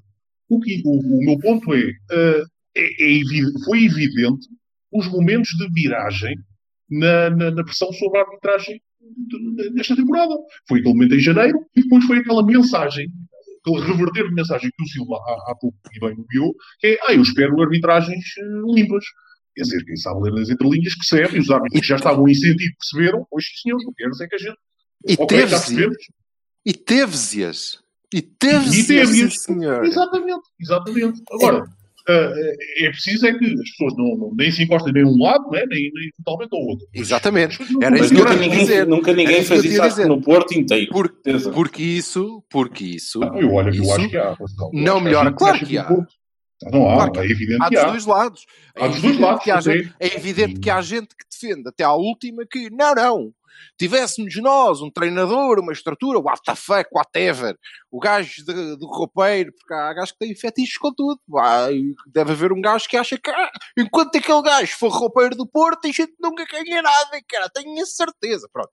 B: O, que, o, o meu ponto é, eh, é, é evi- foi evidente os momentos de viragem na, na, na pressão sobre a arbitragem desta temporada. Foi aquele momento em janeiro e depois foi aquela mensagem, aquele reverter de mensagem que o Silva há, há pouco e bem enviou, que é, ah, eu espero arbitragens eh, limpas. Quer dizer, quem sabe ler nas entrelinhas percebe, e os árbitros que já estavam em sentido perceberam, pois sim, senhor, não quero dizer que a gente.
A: E
B: Ok,
A: teve. E teve-se-as. E teve-se,
B: E teve-se.
A: sim, senhor.
B: Exatamente, exatamente. Agora, ah, é preciso é que as pessoas não, não- nem se encostem nem a um lado, né, nem, nem totalmente ao outro.
A: Exatamente.
B: Não
A: Era isso que eu
C: nunca
A: ia
C: ninguém,
A: dizer.
C: nunca ninguém
A: Era isso
C: fez isso
A: dizer.
C: no Porto inteiro.
A: Por- porque isso, porque isso,
B: Ah, eu, olha, eu
A: isso
B: acho que há. Pascal. Eu
A: não
B: acho que há
A: melhora.
B: gente
A: Claro
B: acha
A: que há.
B: Porto- Ah, Não há,
A: Claro
B: é evidente
A: há
B: que
A: dos
B: há.
A: dois lados.
B: Há
A: É
B: dos dois
A: evidente
B: lados,
A: que há gente- é evidente que há gente que defende até à última que, não, não, tivéssemos nós um treinador, uma estrutura, what the fuck, whatever, o gajo de- do roupeiro, porque há gajos que têm fetiches com tudo. Deve haver um gajo que acha que, ah, enquanto aquele gajo for roupeiro do Porto, a gente nunca ganha nada, cara, tenho a certeza. Pronto.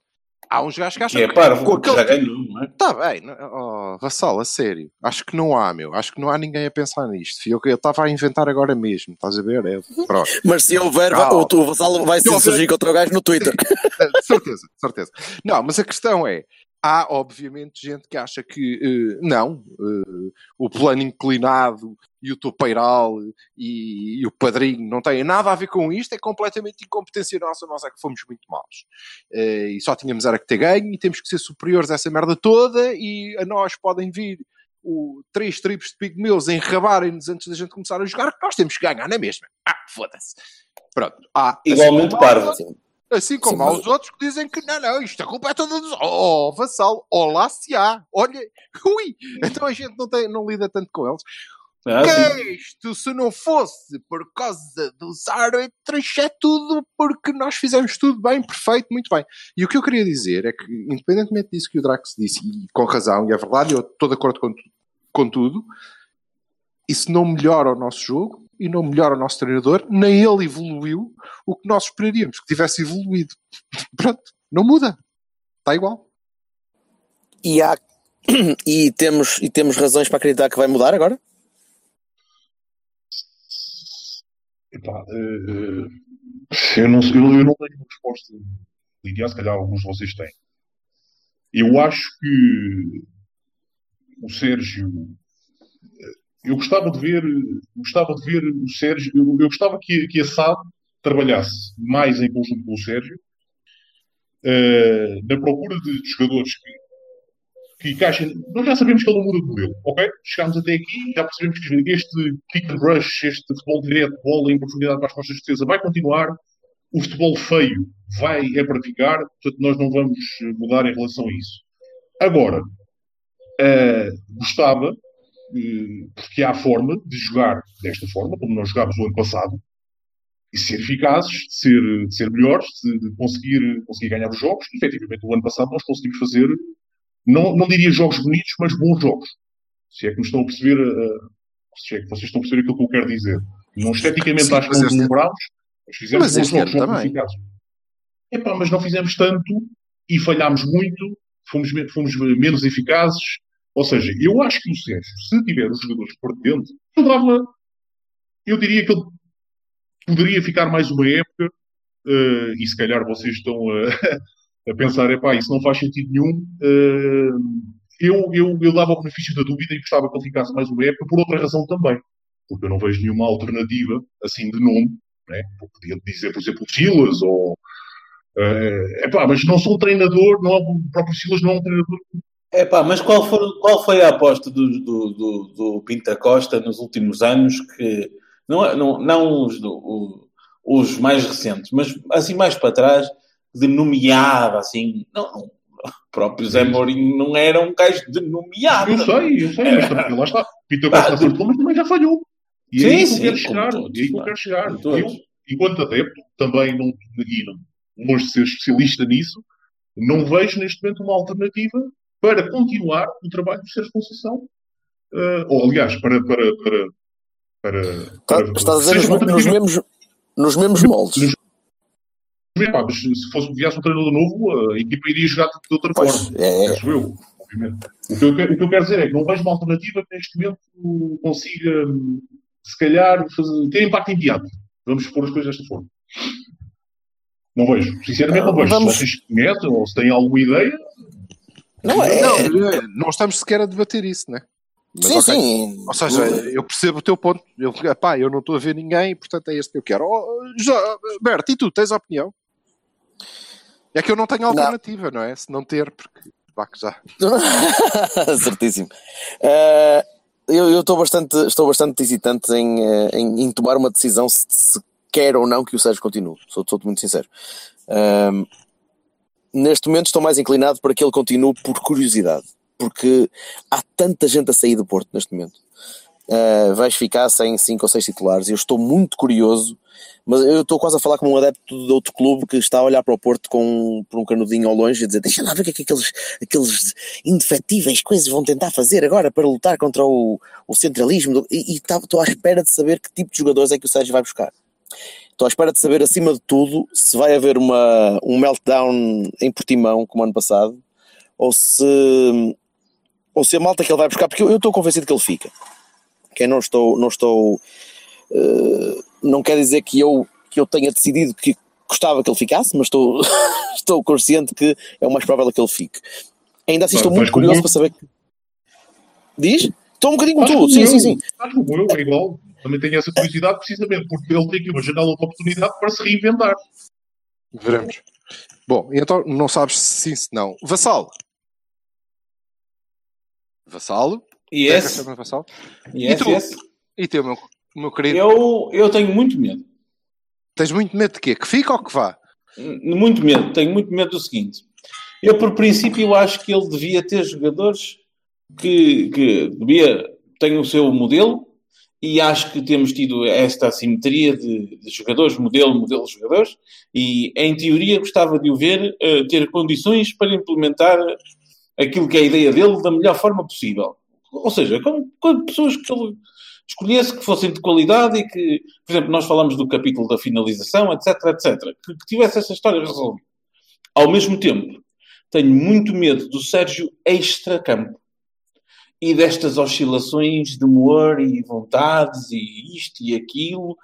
A: Há uns gajos que acham
C: É
A: que
C: parvo,
A: com
C: porque
A: aquele
C: já ganhou, não é?
A: Tá bem, oh, Vassal, a sério. Acho que não há, meu. Acho que não há ninguém a pensar nisto. Eu que estava a inventar agora mesmo, estás a ver? É, pronto.
D: Mas se houver, o, o Vassalo vai se insurgir contra o gajo no Twitter.
A: De certeza, certeza. Não, mas a questão é: há obviamente gente que acha que eh, não, eh, o plano inclinado e o topeiral e, e o padrinho não têm nada a ver com isto, é completamente incompetência nossa, nós é que fomos muito maus. Eh, e só tínhamos era que ter ganho e temos que ser superiores a essa merda toda e a nós podem vir o, três tribos de pigmeus enrabarem-nos antes da gente começar a jogar, que nós temos que ganhar na mesma. Ah, foda-se. Pronto. Há,
C: Igualmente
A: assim
C: parvo.
A: Assim como
D: Sim,
A: há
D: mas-
A: os outros que dizem que não, não, isto a culpa é toda dos. Oh, vassal, olá se há. Olha, ui, então a gente não, tem, não lida tanto com eles.
C: Ah,
A: que
C: sim.
A: isto, se não fosse por causa dos árbitros, é tudo porque nós fizemos tudo bem, perfeito, muito bem. E o que eu queria dizer é que, independentemente disso que o Drax disse, e com razão, e é verdade, eu estou de acordo com, com tudo, isso não melhora o nosso jogo e não melhora o nosso treinador, nem ele evoluiu o que nós esperaríamos que tivesse evoluído. Pronto, não muda. Está igual.
D: E, há, e, temos, e temos razões para acreditar que vai mudar agora?
B: Epá, eh, eu, não, sei- eu, eu não tenho uma resposta linear, se calhar alguns de vocês têm. Eu acho que o Sérgio eu gostava de ver, gostava de ver o Sérgio, eu, eu gostava que, que a SAD trabalhasse mais em conjunto com o Sérgio, eh, na procura de jogadores que, que encaixem. Nós já sabemos que ele não muda de modelo, ok? Chegámos até aqui, já percebemos que este kick and rush, este futebol direto, bola em profundidade para as costas de defesa vai continuar. O futebol feio vai é para ficar, portanto, nós não vamos mudar em relação a isso. Agora, eh, gostava, eh, porque há forma de jogar desta forma, como nós jogámos o ano passado, e ser eficazes, de ser, ser melhores, de, conseguir, conseguir ganhar os jogos. E, efetivamente, o ano passado nós conseguimos fazer, não, não diria jogos bonitos, mas bons jogos. Se é que estão a perceber, uh, se é que vocês estão a perceber aquilo que eu quero dizer. Não esteticamente
A: Sim,
B: acho que não
A: este-
B: mas fizemos
A: Mas
B: bons jogos, jogos
A: também.
B: eficazes. Epá, mas não fizemos tanto e falhámos muito, fomos, fomos menos eficazes. Ou seja, eu acho que o Sérgio, se tiver os jogadores por dentro, eu dava, eu diria que ele poderia ficar mais uma época, eh, e se calhar vocês estão a, a pensar, epá, isso não faz sentido nenhum. eh, eu, eu, eu dava o benefício da dúvida e gostava que ele ficasse mais uma época, por outra razão também. Porque eu não vejo nenhuma alternativa, assim, de nome. Né? Podia dizer, por exemplo, Silas, ou... eh, epá, mas não sou um treinador, não o próprio Silas não é um treinador
C: É pá, mas qual foi, qual foi a aposta do, do, do, do Pinta Costa nos últimos anos que não, é- não, não os, do- os mais recentes, mas assim mais para trás, de nomeada, assim, não, não, o próprio Zé Mourinho não era um gajo de nomeada.
B: Eu sei, eu sei, mas também lá está.
C: Pá,
B: Costa acertou, mas também já falhou. E
C: Sim,
B: é aí que eu
C: sim,
B: quero chegar.
C: todos,
B: e aí quero chegar. Eu, enquanto adepto, também não, e longe de ser especialista nisso, não vejo neste momento uma alternativa para continuar o trabalho do Sérgio Conceição. Eh, ou, aliás, para. para, para, para,
D: Tá-
B: para-
D: estás a dizer nos, nos mesmos, nos mesmos moldes.
B: Pá, mas se fosse viesse um treinador novo, a equipa iria jogar de outra
D: Pois,
B: forma.
D: é, é.
B: Penso eu, obviamente. O que eu, quero, o que eu quero dizer é que não vejo uma alternativa que neste momento consiga, se calhar, fazer- ter impacto imediato. Vamos pôr as coisas desta forma. Não vejo. Sinceramente, não vejo.
D: Vamos-
B: Se vocês conhecem ou se têm alguma ideia,
D: Não é?
A: Não, não estamos sequer a debater isso, né? Mas,
D: sim,
A: ok.
D: sim.
A: Ou seja, eu percebo o teu ponto. Eu, pá, eu não estou a ver ninguém, portanto é este que eu quero. Oh, Berto, e tu tens opinião? É que eu não tenho alternativa, não, é? Se não ter, porque vá que já.
D: Certíssimo. Eh, eu eu estou bastante, estou bastante hesitante em, eh, em, em tomar uma decisão se, se quer ou não que o Sérgio continue. Sou, sou muito sincero. Ahm, neste momento estou mais inclinado para que ele continue por curiosidade. Porque há tanta gente a sair do Porto neste momento. Uh, vais ficar sem cinco ou seis titulares. Eu estou muito curioso, mas eu estou quase a falar como um adepto de outro clube que está a olhar para o Porto com, por um canudinho ao longe e dizer: Deixa lá ver o que é que aqueles, aqueles indefetíveis coisas vão tentar fazer agora para lutar contra o, o centralismo. do-" E, e tá- estou à espera de saber que tipo de jogadores é que o Sérgio vai buscar. Estou à espera de saber, acima de tudo, se vai haver uma, um meltdown em Portimão, como ano passado, ou se, ou se a malta que ele vai buscar, porque eu eu estou convencido que ele fica que eu não estou, não estou, eh, não quer dizer que eu, que eu tenha decidido que gostava que ele ficasse, mas estou, estou consciente que é o mais provável que ele fique. Ainda assim estou muito curioso para saber. Diz? Estou um bocadinho com tudo, sim, sim, sim.
B: Estás como eu, é igual. Também tenho essa curiosidade, precisamente, porque ele tem aqui uma janela de oportunidade para se reinventar.
A: Veremos. Bom, e então não sabes se sim, se não. Vassalo. Vassalo?
C: Yes.
A: Vassalo?
C: Yes,
A: e tu?
C: yes.
A: E tu, meu, meu querido?
C: Eu, eu tenho muito medo.
A: Tens muito medo de quê? Que fica ou que vá?
C: Muito medo. Tenho muito medo do seguinte. Eu, por princípio, eu acho que ele devia ter jogadores que, que devia, tem o seu modelo e acho que temos tido esta assimetria de, de jogadores, modelo, modelo, jogadores e, em teoria, gostava de o ver eh, ter condições para implementar aquilo que é a ideia dele da melhor forma possível. Ou seja, com, com pessoas que ele escolhesse que fossem de qualidade e que, por exemplo, nós falamos do capítulo da finalização, etc, etc, que, que tivesse essa história resolvida. Ao mesmo tempo, tenho muito medo do Sérgio extra-campo e destas oscilações de humor e vontades e isto e aquilo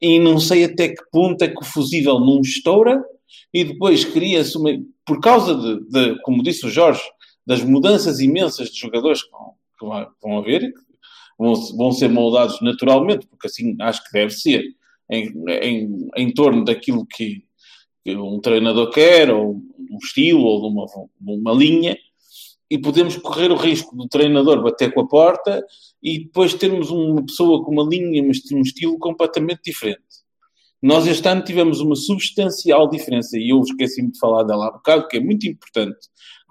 C: e não sei até que ponto é que o fusível não estoura e depois cria-se uma... Por causa de, de, como disse o Jorge, das mudanças imensas de jogadores que vão, que vão haver, vão, vão ser moldados naturalmente, porque assim acho que deve ser, em, em, em torno daquilo que, que um treinador quer, ou um estilo, ou de uma, uma linha, e podemos correr o risco do treinador bater com a porta e depois termos uma pessoa com uma linha, mas um estilo completamente diferente. Nós este ano tivemos uma substancial diferença, e eu esqueci-me de falar dela há bocado, que é muito importante,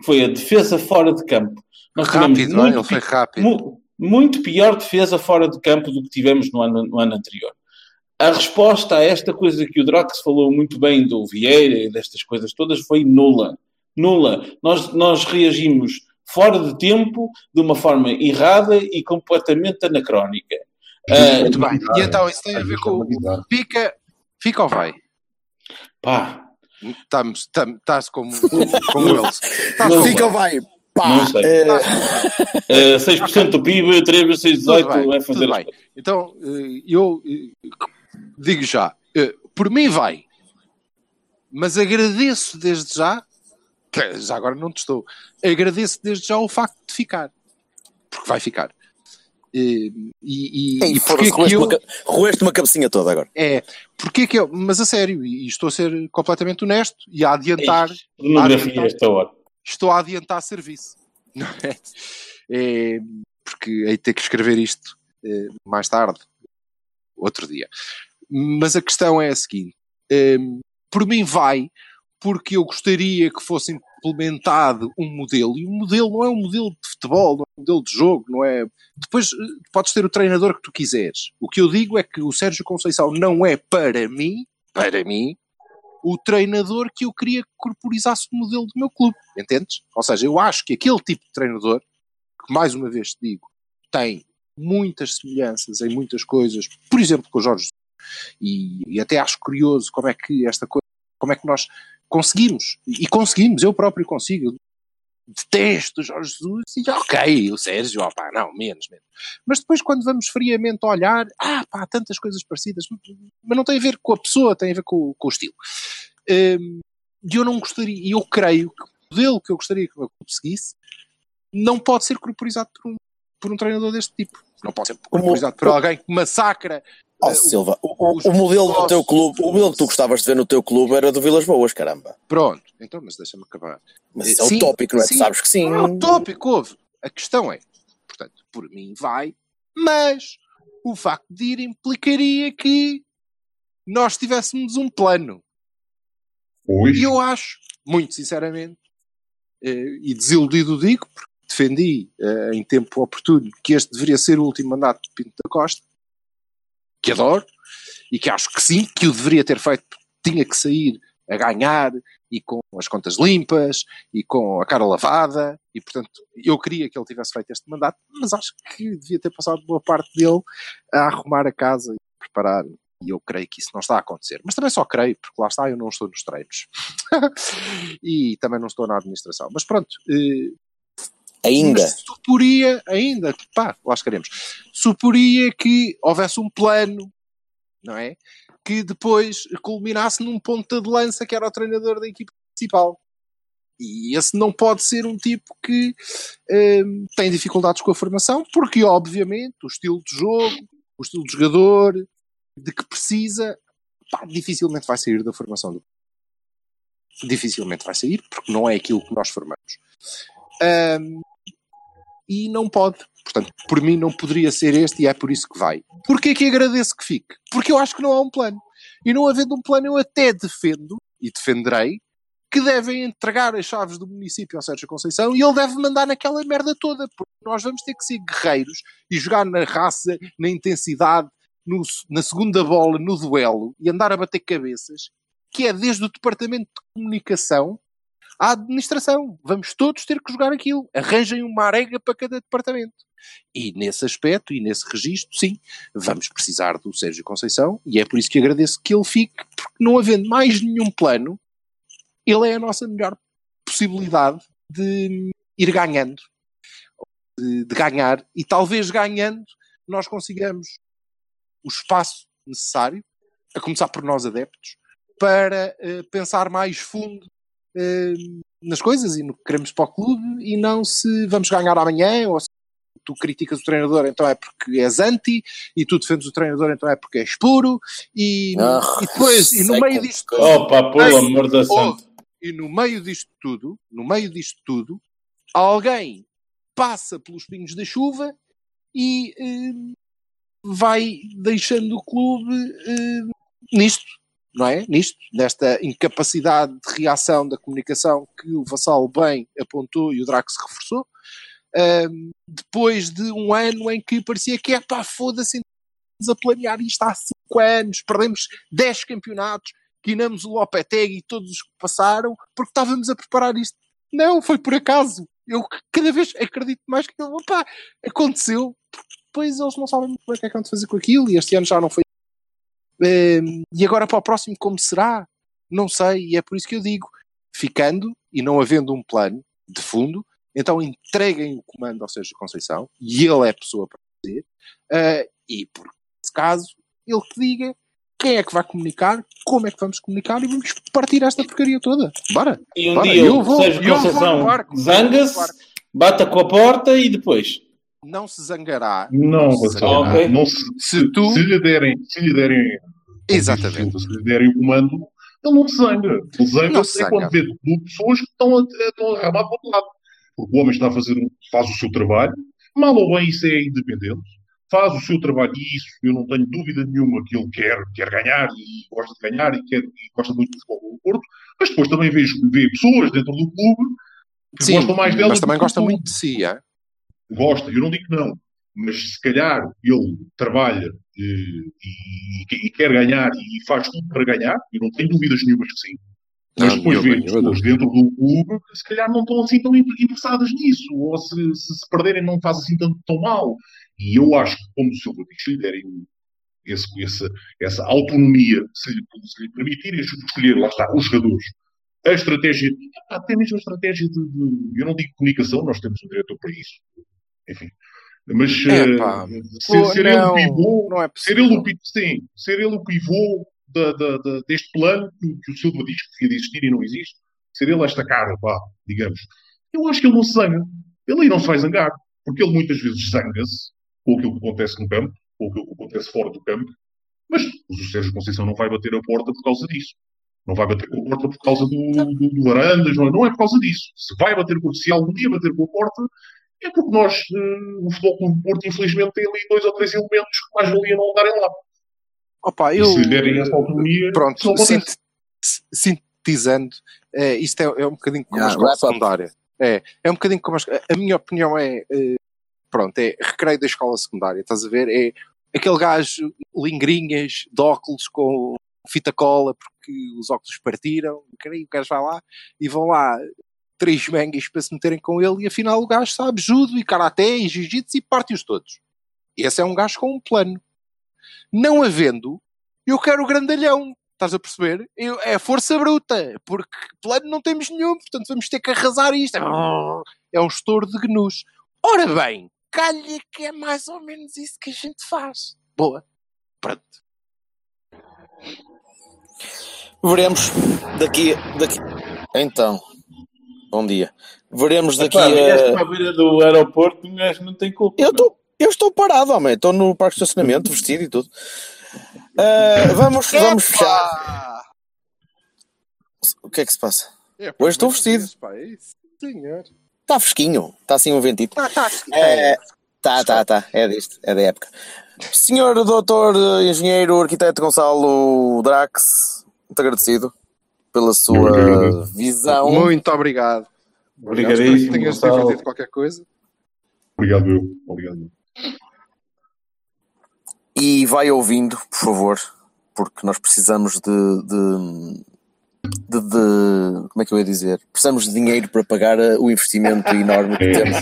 C: foi a defesa fora de campo. Nós
A: Rápido, não
C: muito
A: Ele foi
C: pi-
A: rápido.
C: mu- muito pior defesa fora de campo do que tivemos no ano, no ano anterior. A resposta a esta coisa que o Drox falou muito bem do Vieira e destas coisas todas foi nula. Nula. Nós, nós reagimos fora de tempo, de uma forma errada e completamente anacrónica.
A: Muito bem. E então isso tem a ver com. o- Fica, fica ou vai?
C: pá,
A: Estamos, estamos, estás como, como eles. Estás
C: Não,
D: Fica ou vai? Pá,
C: Não sei.
D: eh,
C: ah, 6% do PIB, 3 vezes 6, 18,
A: Tudo bem,
C: vai fazer
A: bem. Então, eh, eu eh, digo já, eh, por mim vai, mas agradeço desde já, já agora não te estou, agradeço desde já o facto de ficar, porque vai ficar. E, e, e porquê que
D: roeste,
A: eu,
D: uma, roeste uma cabecinha toda agora.
A: é, porque que eu, mas a sério, e estou a ser completamente honesto e a adiantar,
C: Pornografia a esta hora.
A: estou a adiantar serviço. Não é? É, porque de ter que escrever isto eh, mais tarde, outro dia. Mas a questão é a seguinte: eh, por mim vai, porque eu gostaria que fosse implementado um modelo, e o modelo não é um modelo de futebol, não é um modelo de jogo, não é. Depois eh, podes ter o treinador que tu quiseres. O que eu digo é que o Sérgio Conceição não é para mim, para mim, o treinador que eu queria que corporizasse o modelo do meu clube, entendes? Ou seja, eu acho que aquele tipo de treinador, que mais uma vez te digo, tem muitas semelhanças em muitas coisas, por exemplo, com o Jorge e, e até acho curioso como é que esta coisa, como é que nós conseguimos, e conseguimos, eu próprio consigo, eu detesto Jorge Jesus, e ok, o Sérgio, opá, não, menos, menos. Mas depois quando vamos friamente olhar, ah pá, há tantas coisas parecidas, mas não tem a ver com a pessoa, tem a ver com, com o estilo. Hum, E eu não gostaria, e eu creio que o modelo que eu gostaria que o meu clube seguisse não pode ser corporizado por um, por um treinador deste tipo. Não pode ser corporizado por alguém que massacra. Eh,
D: Silva, o, o- modelo do teu clube, o modelo que tu gostavas de ver no teu clube era do Vilas Boas, caramba.
A: Pronto, então, mas deixa-me acabar.
D: Mas isso é
A: Sim,
D: utópico, não é?
A: sim.
D: Tu sabes que sim.
A: Não é utópico, houve. A questão é, portanto, por mim vai, mas o facto de ir implicaria que nós tivéssemos um plano.
B: Pois,
A: E eu acho, muito sinceramente, eh, e desiludido digo, porque defendi eh, em tempo oportuno que este deveria ser o último mandato de Pinto da Costa, que adoro, e que acho que sim, que o deveria ter feito, tinha que sair a ganhar e com as contas limpas e com a cara lavada, e portanto eu queria que ele tivesse feito este mandato, mas acho que devia ter passado boa parte dele a arrumar a casa e preparar. E eu creio que isso não está a acontecer. Mas também só creio, porque lá está, eu não estou nos treinos. e também não estou na administração. Mas pronto, eh,
D: Ainda.
A: mas suporia, ainda, pá, lá chegaremos, suporia que houvesse um plano, não é? Que depois culminasse num ponta de lança que era o treinador da equipe principal. E esse não pode ser um tipo que eh, tem dificuldades com a formação, porque obviamente o estilo de jogo, o estilo de jogador, de que precisa, pá, dificilmente vai sair da formação do dificilmente vai sair, porque não é aquilo que nós formamos. Ahm, e não pode. Portanto, por mim não poderia ser este e é por isso que vai. Porquê que agradeço que fique? Porque eu acho que não há um plano. E não havendo um plano, eu até defendo, e defenderei, que devem entregar as chaves do município ao Sérgio Conceição e ele deve mandar naquela merda toda, porque nós vamos ter que ser guerreiros e jogar na raça, na intensidade, no- na segunda bola, no duelo e andar a bater cabeças, que é desde o departamento de comunicação à administração. Vamos todos ter que jogar aquilo. Arranjem uma arega para cada departamento. E nesse aspecto e nesse registro, sim, vamos precisar do Sérgio Conceição e é por isso que agradeço que ele fique, porque não havendo mais nenhum plano, ele é a nossa melhor possibilidade de ir ganhando, de, de ganhar e talvez ganhando nós consigamos o espaço necessário, a começar por nós adeptos, para eh, pensar mais fundo eh, nas coisas e no que queremos para o clube e não se vamos ganhar amanhã ou se tu criticas o treinador então é porque és anti, e tu defendes o treinador então é porque és puro, e,
D: Ah,
A: e depois, e no
D: é
A: meio disto
C: Opa, pelo
A: Ei,
C: amor da
A: oh,
C: santa.
A: e no meio disto tudo, no meio disto tudo, alguém passa pelos pingos da chuva e eh, vai deixando o clube eh, nisto, não é? Nisto, nesta incapacidade de reação da comunicação que o Vassal bem apontou e o Draco se reforçou. Ahm, depois de um ano em que parecia que é pá, foda-se, a planear isto há 5 anos, perdemos 10 campeonatos, quinamos o Lopetegui e todos os que passaram, porque estávamos a preparar isto. Não, foi por acaso. Eu cada vez acredito mais que opá, aconteceu. Depois eles não sabem muito bem o que é que vão fazer com aquilo e este ano já não foi. Ehm, e agora para o próximo, como será? Não sei, e é por isso que eu digo: ficando e não havendo um plano de fundo, então entreguem o comando ao Sérgio Conceição e ele é a pessoa para fazer. eh, e por esse caso, ele que diga quem é que vai comunicar, como é que vamos comunicar e vamos partir esta porcaria toda. Bora!
C: E um
A: Bora,
C: dia
A: eu
C: o
A: vou-
C: Sérgio Conceição zanga-se, bata com a porta e depois.
A: Não se zangará.
B: Não,
A: se zangará.
C: Ok.
B: não se,
A: Se tu.
B: se lhe derem, se lhe derem,
A: Exatamente.
B: se lhe derem o comando, ele não se zanga. Ele zanga-se
A: se
B: é
A: zanga.
B: quando vê pessoas que estão a, estão a ramar para o outro lado. Porque o homem está a fazer, faz o seu trabalho, mal ou bem isso é independente, faz o seu trabalho e isso eu não tenho dúvida nenhuma que ele quer, quer ganhar e gosta de ganhar e, quer, e gosta muito do futebol do Porto, mas depois também vê, vê pessoas dentro do clube que
A: Sim,
B: gostam mais dela
A: mas também gosta muito de si, é?
B: Gosta, eu não digo que não, mas se calhar ele trabalha eh, e, e- e quer ganhar e faz tudo para ganhar, eu não tenho dúvidas nenhumas que sim. Mas
A: Não,
B: depois vê pessoas dentro do clube que se calhar não estão assim tão interessadas nisso, ou se se, se perderem não faz assim tanto tão mal. E eu acho que, como o Silva diz, se lhe derem esse- essa, essa autonomia, se lhe, se lhe permitirem escolher, lá está, os jogadores, a estratégia, até mesmo a estratégia de, de- eu não digo comunicação, nós temos um diretor para isso, enfim. Mas
A: É,
B: eh, ser, ele o pivô,
A: não é
B: ser ele o, pi- sim, ser ele o pivô da- da- da- deste plano que, que o Silva diz que devia de existir e não existe, ser ele esta cara, pá, digamos. Eu acho que ele não se zanga. Ele aí não se vai zangar, porque ele muitas vezes zanga-se com aquilo que acontece no campo, com aquilo que acontece fora do campo, mas o Sérgio Conceição não vai bater a porta por causa disso. Não vai bater com a porta por causa do, do, do Varandas, não é, não é por causa disso. Se vai bater com, se algum dia bater com a porta, é porque nós, eh, o Futebol Clube do Porto, infelizmente, tem ali dois ou três elementos que mais valia não andarem lá.
A: Opa, eu,
B: se derem essa autonomia,
A: pronto, sint- sintetizando, eh, isto é, é um bocadinho como a
D: Yeah,
A: escola
D: wrap up.
A: secundária. É, é um bocadinho como a, a minha opinião é, eh, pronto, é recreio da escola secundária, estás a ver? É aquele gajo lingrinhas de óculos com fita cola porque os óculos partiram, creio, o gajo vai lá e vão lá três mangas para se meterem com ele e afinal o gajo sabe judo e karaté e jiu-jitsu e parte-os todos. Esse é um gajo com um plano. Não havendo, eu quero o grandalhão. Estás a perceber? Eu- é força bruta, porque plano não temos nenhum, portanto vamos ter que arrasar isto. É um estouro de gnus. Ora bem, calha que é mais ou menos isso que a gente faz. Boa. Pronto.
D: Veremos daqui, daqui. Então, bom dia. Veremos daqui
C: Epá,
D: a.
C: para a beira do aeroporto, um gajo não tem culpa.
D: Eu estou, eu estou parado, homem. Estou no parque de estacionamento, vestido e tudo. Ah, vamos, vamos fechar. O que é que se passa?
A: É,
D: Hoje estou vestido.
A: é. Senhor.
D: Está fresquinho. Está assim um ventito.
A: Tá, tá.
D: É, tá, tá, tá. É disto. É da época. Senhor doutor, eh, engenheiro, arquiteto Gonçalo Drax, muito agradecido pela sua
B: agradeço.
D: visão.
A: Muito obrigado.
C: Obrigadíssimo,
A: Espero que tenhas divertido qualquer coisa.
B: Obrigado, eu. Obrigado.
D: E vai ouvindo, por favor, porque nós precisamos de, de, de- de- Como é que eu ia dizer? Precisamos de dinheiro para pagar eh, o investimento enorme que
B: É.
D: temos.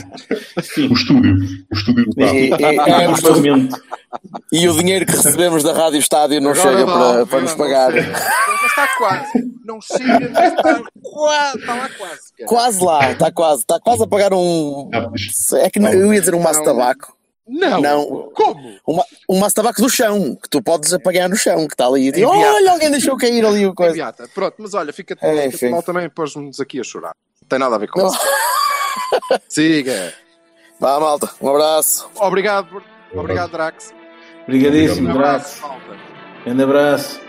B: O estúdio. O estúdio do carro.
D: E, e- é, o estu- e o dinheiro que recebemos da Rádio Estádio não
A: Agora
D: chega
A: dá,
D: para,
A: viu?
D: para nos
A: Não
D: pagar.
A: chega. Mas está quase. Não chega, mas está quase. Está lá quase. cara.
D: Quase lá, está quase, está quase a pagar um.
B: Ah,
D: É que não- eu ia dizer um maço de
A: Não.
D: tabaco.
A: Não.
D: Não.
A: Como?
D: Um, ma- um maço de tabaco do chão, que tu podes apagar no chão, que está ali. E olha, alguém deixou cair ali o coisa.
A: beata. Pronto, mas olha, fica-te
D: É,
A: fica mal também pôs-nos aqui a chorar. Não tem nada a ver com
D: Não.
A: isso. Siga.
D: Vá, malta. Um abraço.
A: Obrigado, obrigado, Drax.
C: Obrigadíssimo,
A: Um
C: Drax.
A: abraço, malta.
C: Grande abraço.